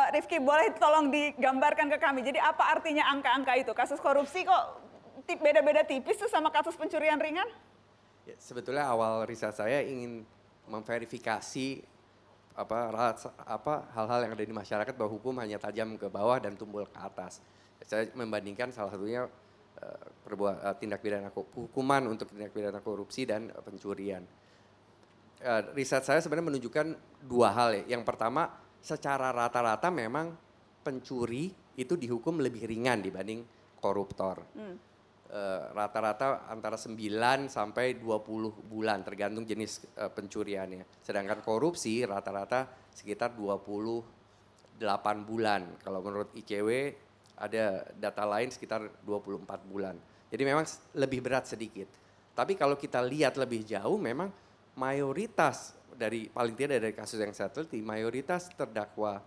Eh, Rifki, boleh tolong digambarkan ke kami. Jadi apa artinya angka-angka itu? Kasus korupsi kok beda-beda tipis tuh sama kasus pencurian ringan? Ya, sebetulnya awal riset saya ingin memverifikasi apa apa hal-hal yang ada di masyarakat bahwa hukum hanya tajam ke bawah dan tumpul ke atas. Saya membandingkan salah satunya eh, perbuat eh, tindak pidana hukuman untuk tindak pidana korupsi dan eh, pencurian. Riset saya sebenarnya menunjukkan dua hal ya. Yang pertama, secara rata-rata memang pencuri itu dihukum lebih ringan dibanding koruptor. Hmm. Eh, rata-rata antara 9 sampai 20 bulan tergantung jenis eh, pencuriannya. Sedangkan korupsi rata-rata sekitar 28 bulan. Kalau menurut ICW ada data lain sekitar 24 bulan. Jadi memang lebih berat sedikit. Tapi kalau kita lihat lebih jauh memang mayoritas dari paling tidak dari kasus yang saya teliti mayoritas terdakwa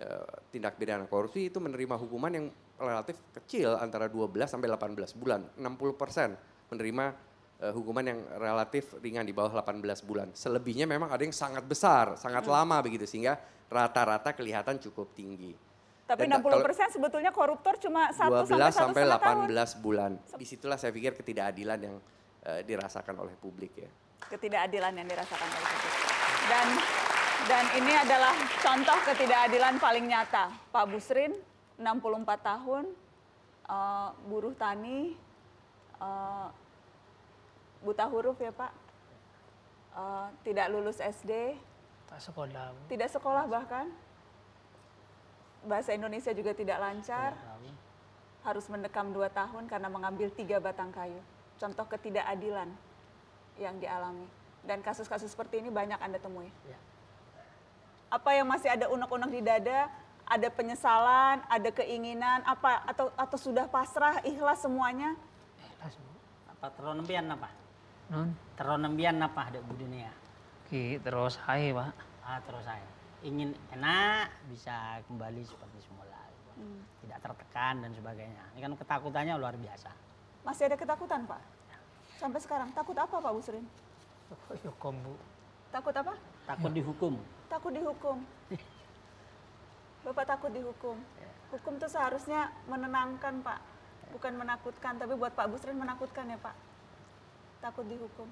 eh, tindak pidana korupsi itu menerima hukuman yang relatif kecil antara 12 sampai 18 bulan. 60 persen menerima eh, hukuman yang relatif ringan di bawah 18 bulan. Selebihnya memang ada yang sangat besar, sangat Hmm. lama begitu sehingga rata-rata kelihatan cukup tinggi. Tapi Dan 60 kalau- persen sebetulnya koruptor cuma 1 12 sampai 1 sampai setengah tahun. 18 bulan. Di situlah saya pikir ketidakadilan yang eh, dirasakan oleh publik ya. Ketidakadilan yang dirasakan oleh publik. Dan dan ini adalah contoh ketidakadilan paling nyata. Pak Busrin 64 tahun eh, buruh tani eh, buta huruf ya Pak. Eh, tidak lulus SD, Tak sekolah. Tidak sekolah bahkan. Bahasa Indonesia juga tidak lancar. Harus mendekam dua tahun karena mengambil tiga batang kayu. Contoh ketidakadilan yang dialami. Dan kasus-kasus seperti ini banyak Anda temui. Apa yang masih ada unek-unek di dada, ada penyesalan, ada keinginan, apa atau atau sudah pasrah, ikhlas semuanya? Apa teronembian apa? Non. Teronembian apa ada bu dunia? Ki terus hai pak. Ah terus saya ingin enak bisa kembali seperti semula, Hmm. tidak tertekan dan sebagainya. Ini kan ketakutannya luar biasa. Masih ada ketakutan Pak? Sampai sekarang takut apa Pak Busrin? Hukum bu. Takut apa? Takut dihukum. Takut dihukum. Bapak takut dihukum. Hukum itu seharusnya menenangkan Pak, bukan menakutkan. Tapi buat Pak Busrin menakutkan ya Pak. Takut dihukum.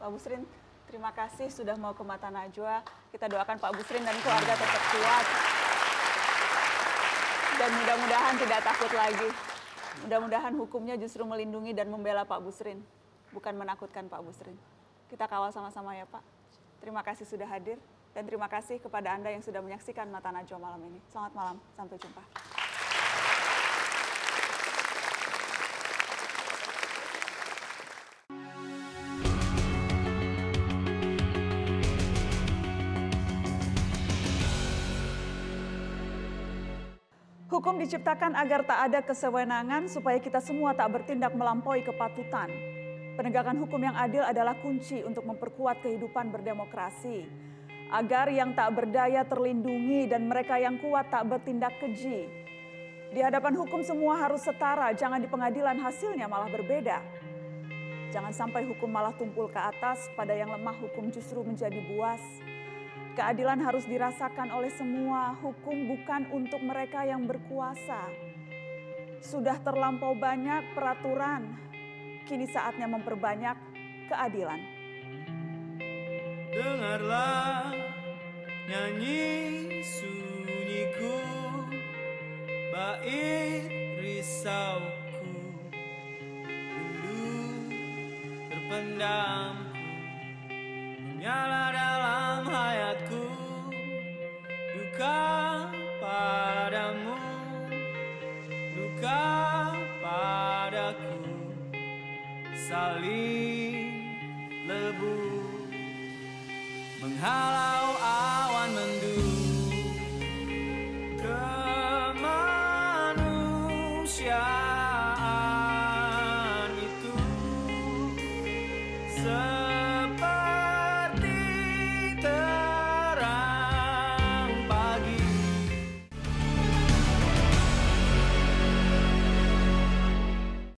Pak Busrin, terima kasih sudah mau ke Mata Najwa. Kita doakan Pak Busrin dan keluarga tetap kuat. Dan mudah-mudahan tidak takut lagi. Mudah-mudahan hukumnya justru melindungi dan membela Pak Busrin, bukan menakutkan Pak Busrin. Kita kawal sama-sama ya Pak. Terima kasih sudah hadir dan terima kasih kepada Anda yang sudah menyaksikan Mata Najwa malam ini. Selamat malam, sampai jumpa. Hukum diciptakan agar tak ada kesewenangan supaya kita semua tak bertindak melampaui kepatutan. Penegakan hukum yang adil adalah kunci untuk memperkuat kehidupan berdemokrasi. Agar yang tak berdaya terlindungi dan mereka yang kuat tak bertindak keji. Di hadapan hukum semua harus setara, jangan di pengadilan hasilnya malah berbeda. Jangan sampai hukum malah tumpul ke atas, pada yang lemah hukum justru menjadi buas. Keadilan harus dirasakan oleh semua, hukum bukan untuk mereka yang berkuasa. Sudah terlampau banyak peraturan, kini saatnya memperbanyak keadilan. Dengarlah nyanyi sunyiku Bait risauku Rindu terpendamku Menyala dalam hayatku Duka padamu Duka saling lebur menghalau awan mendung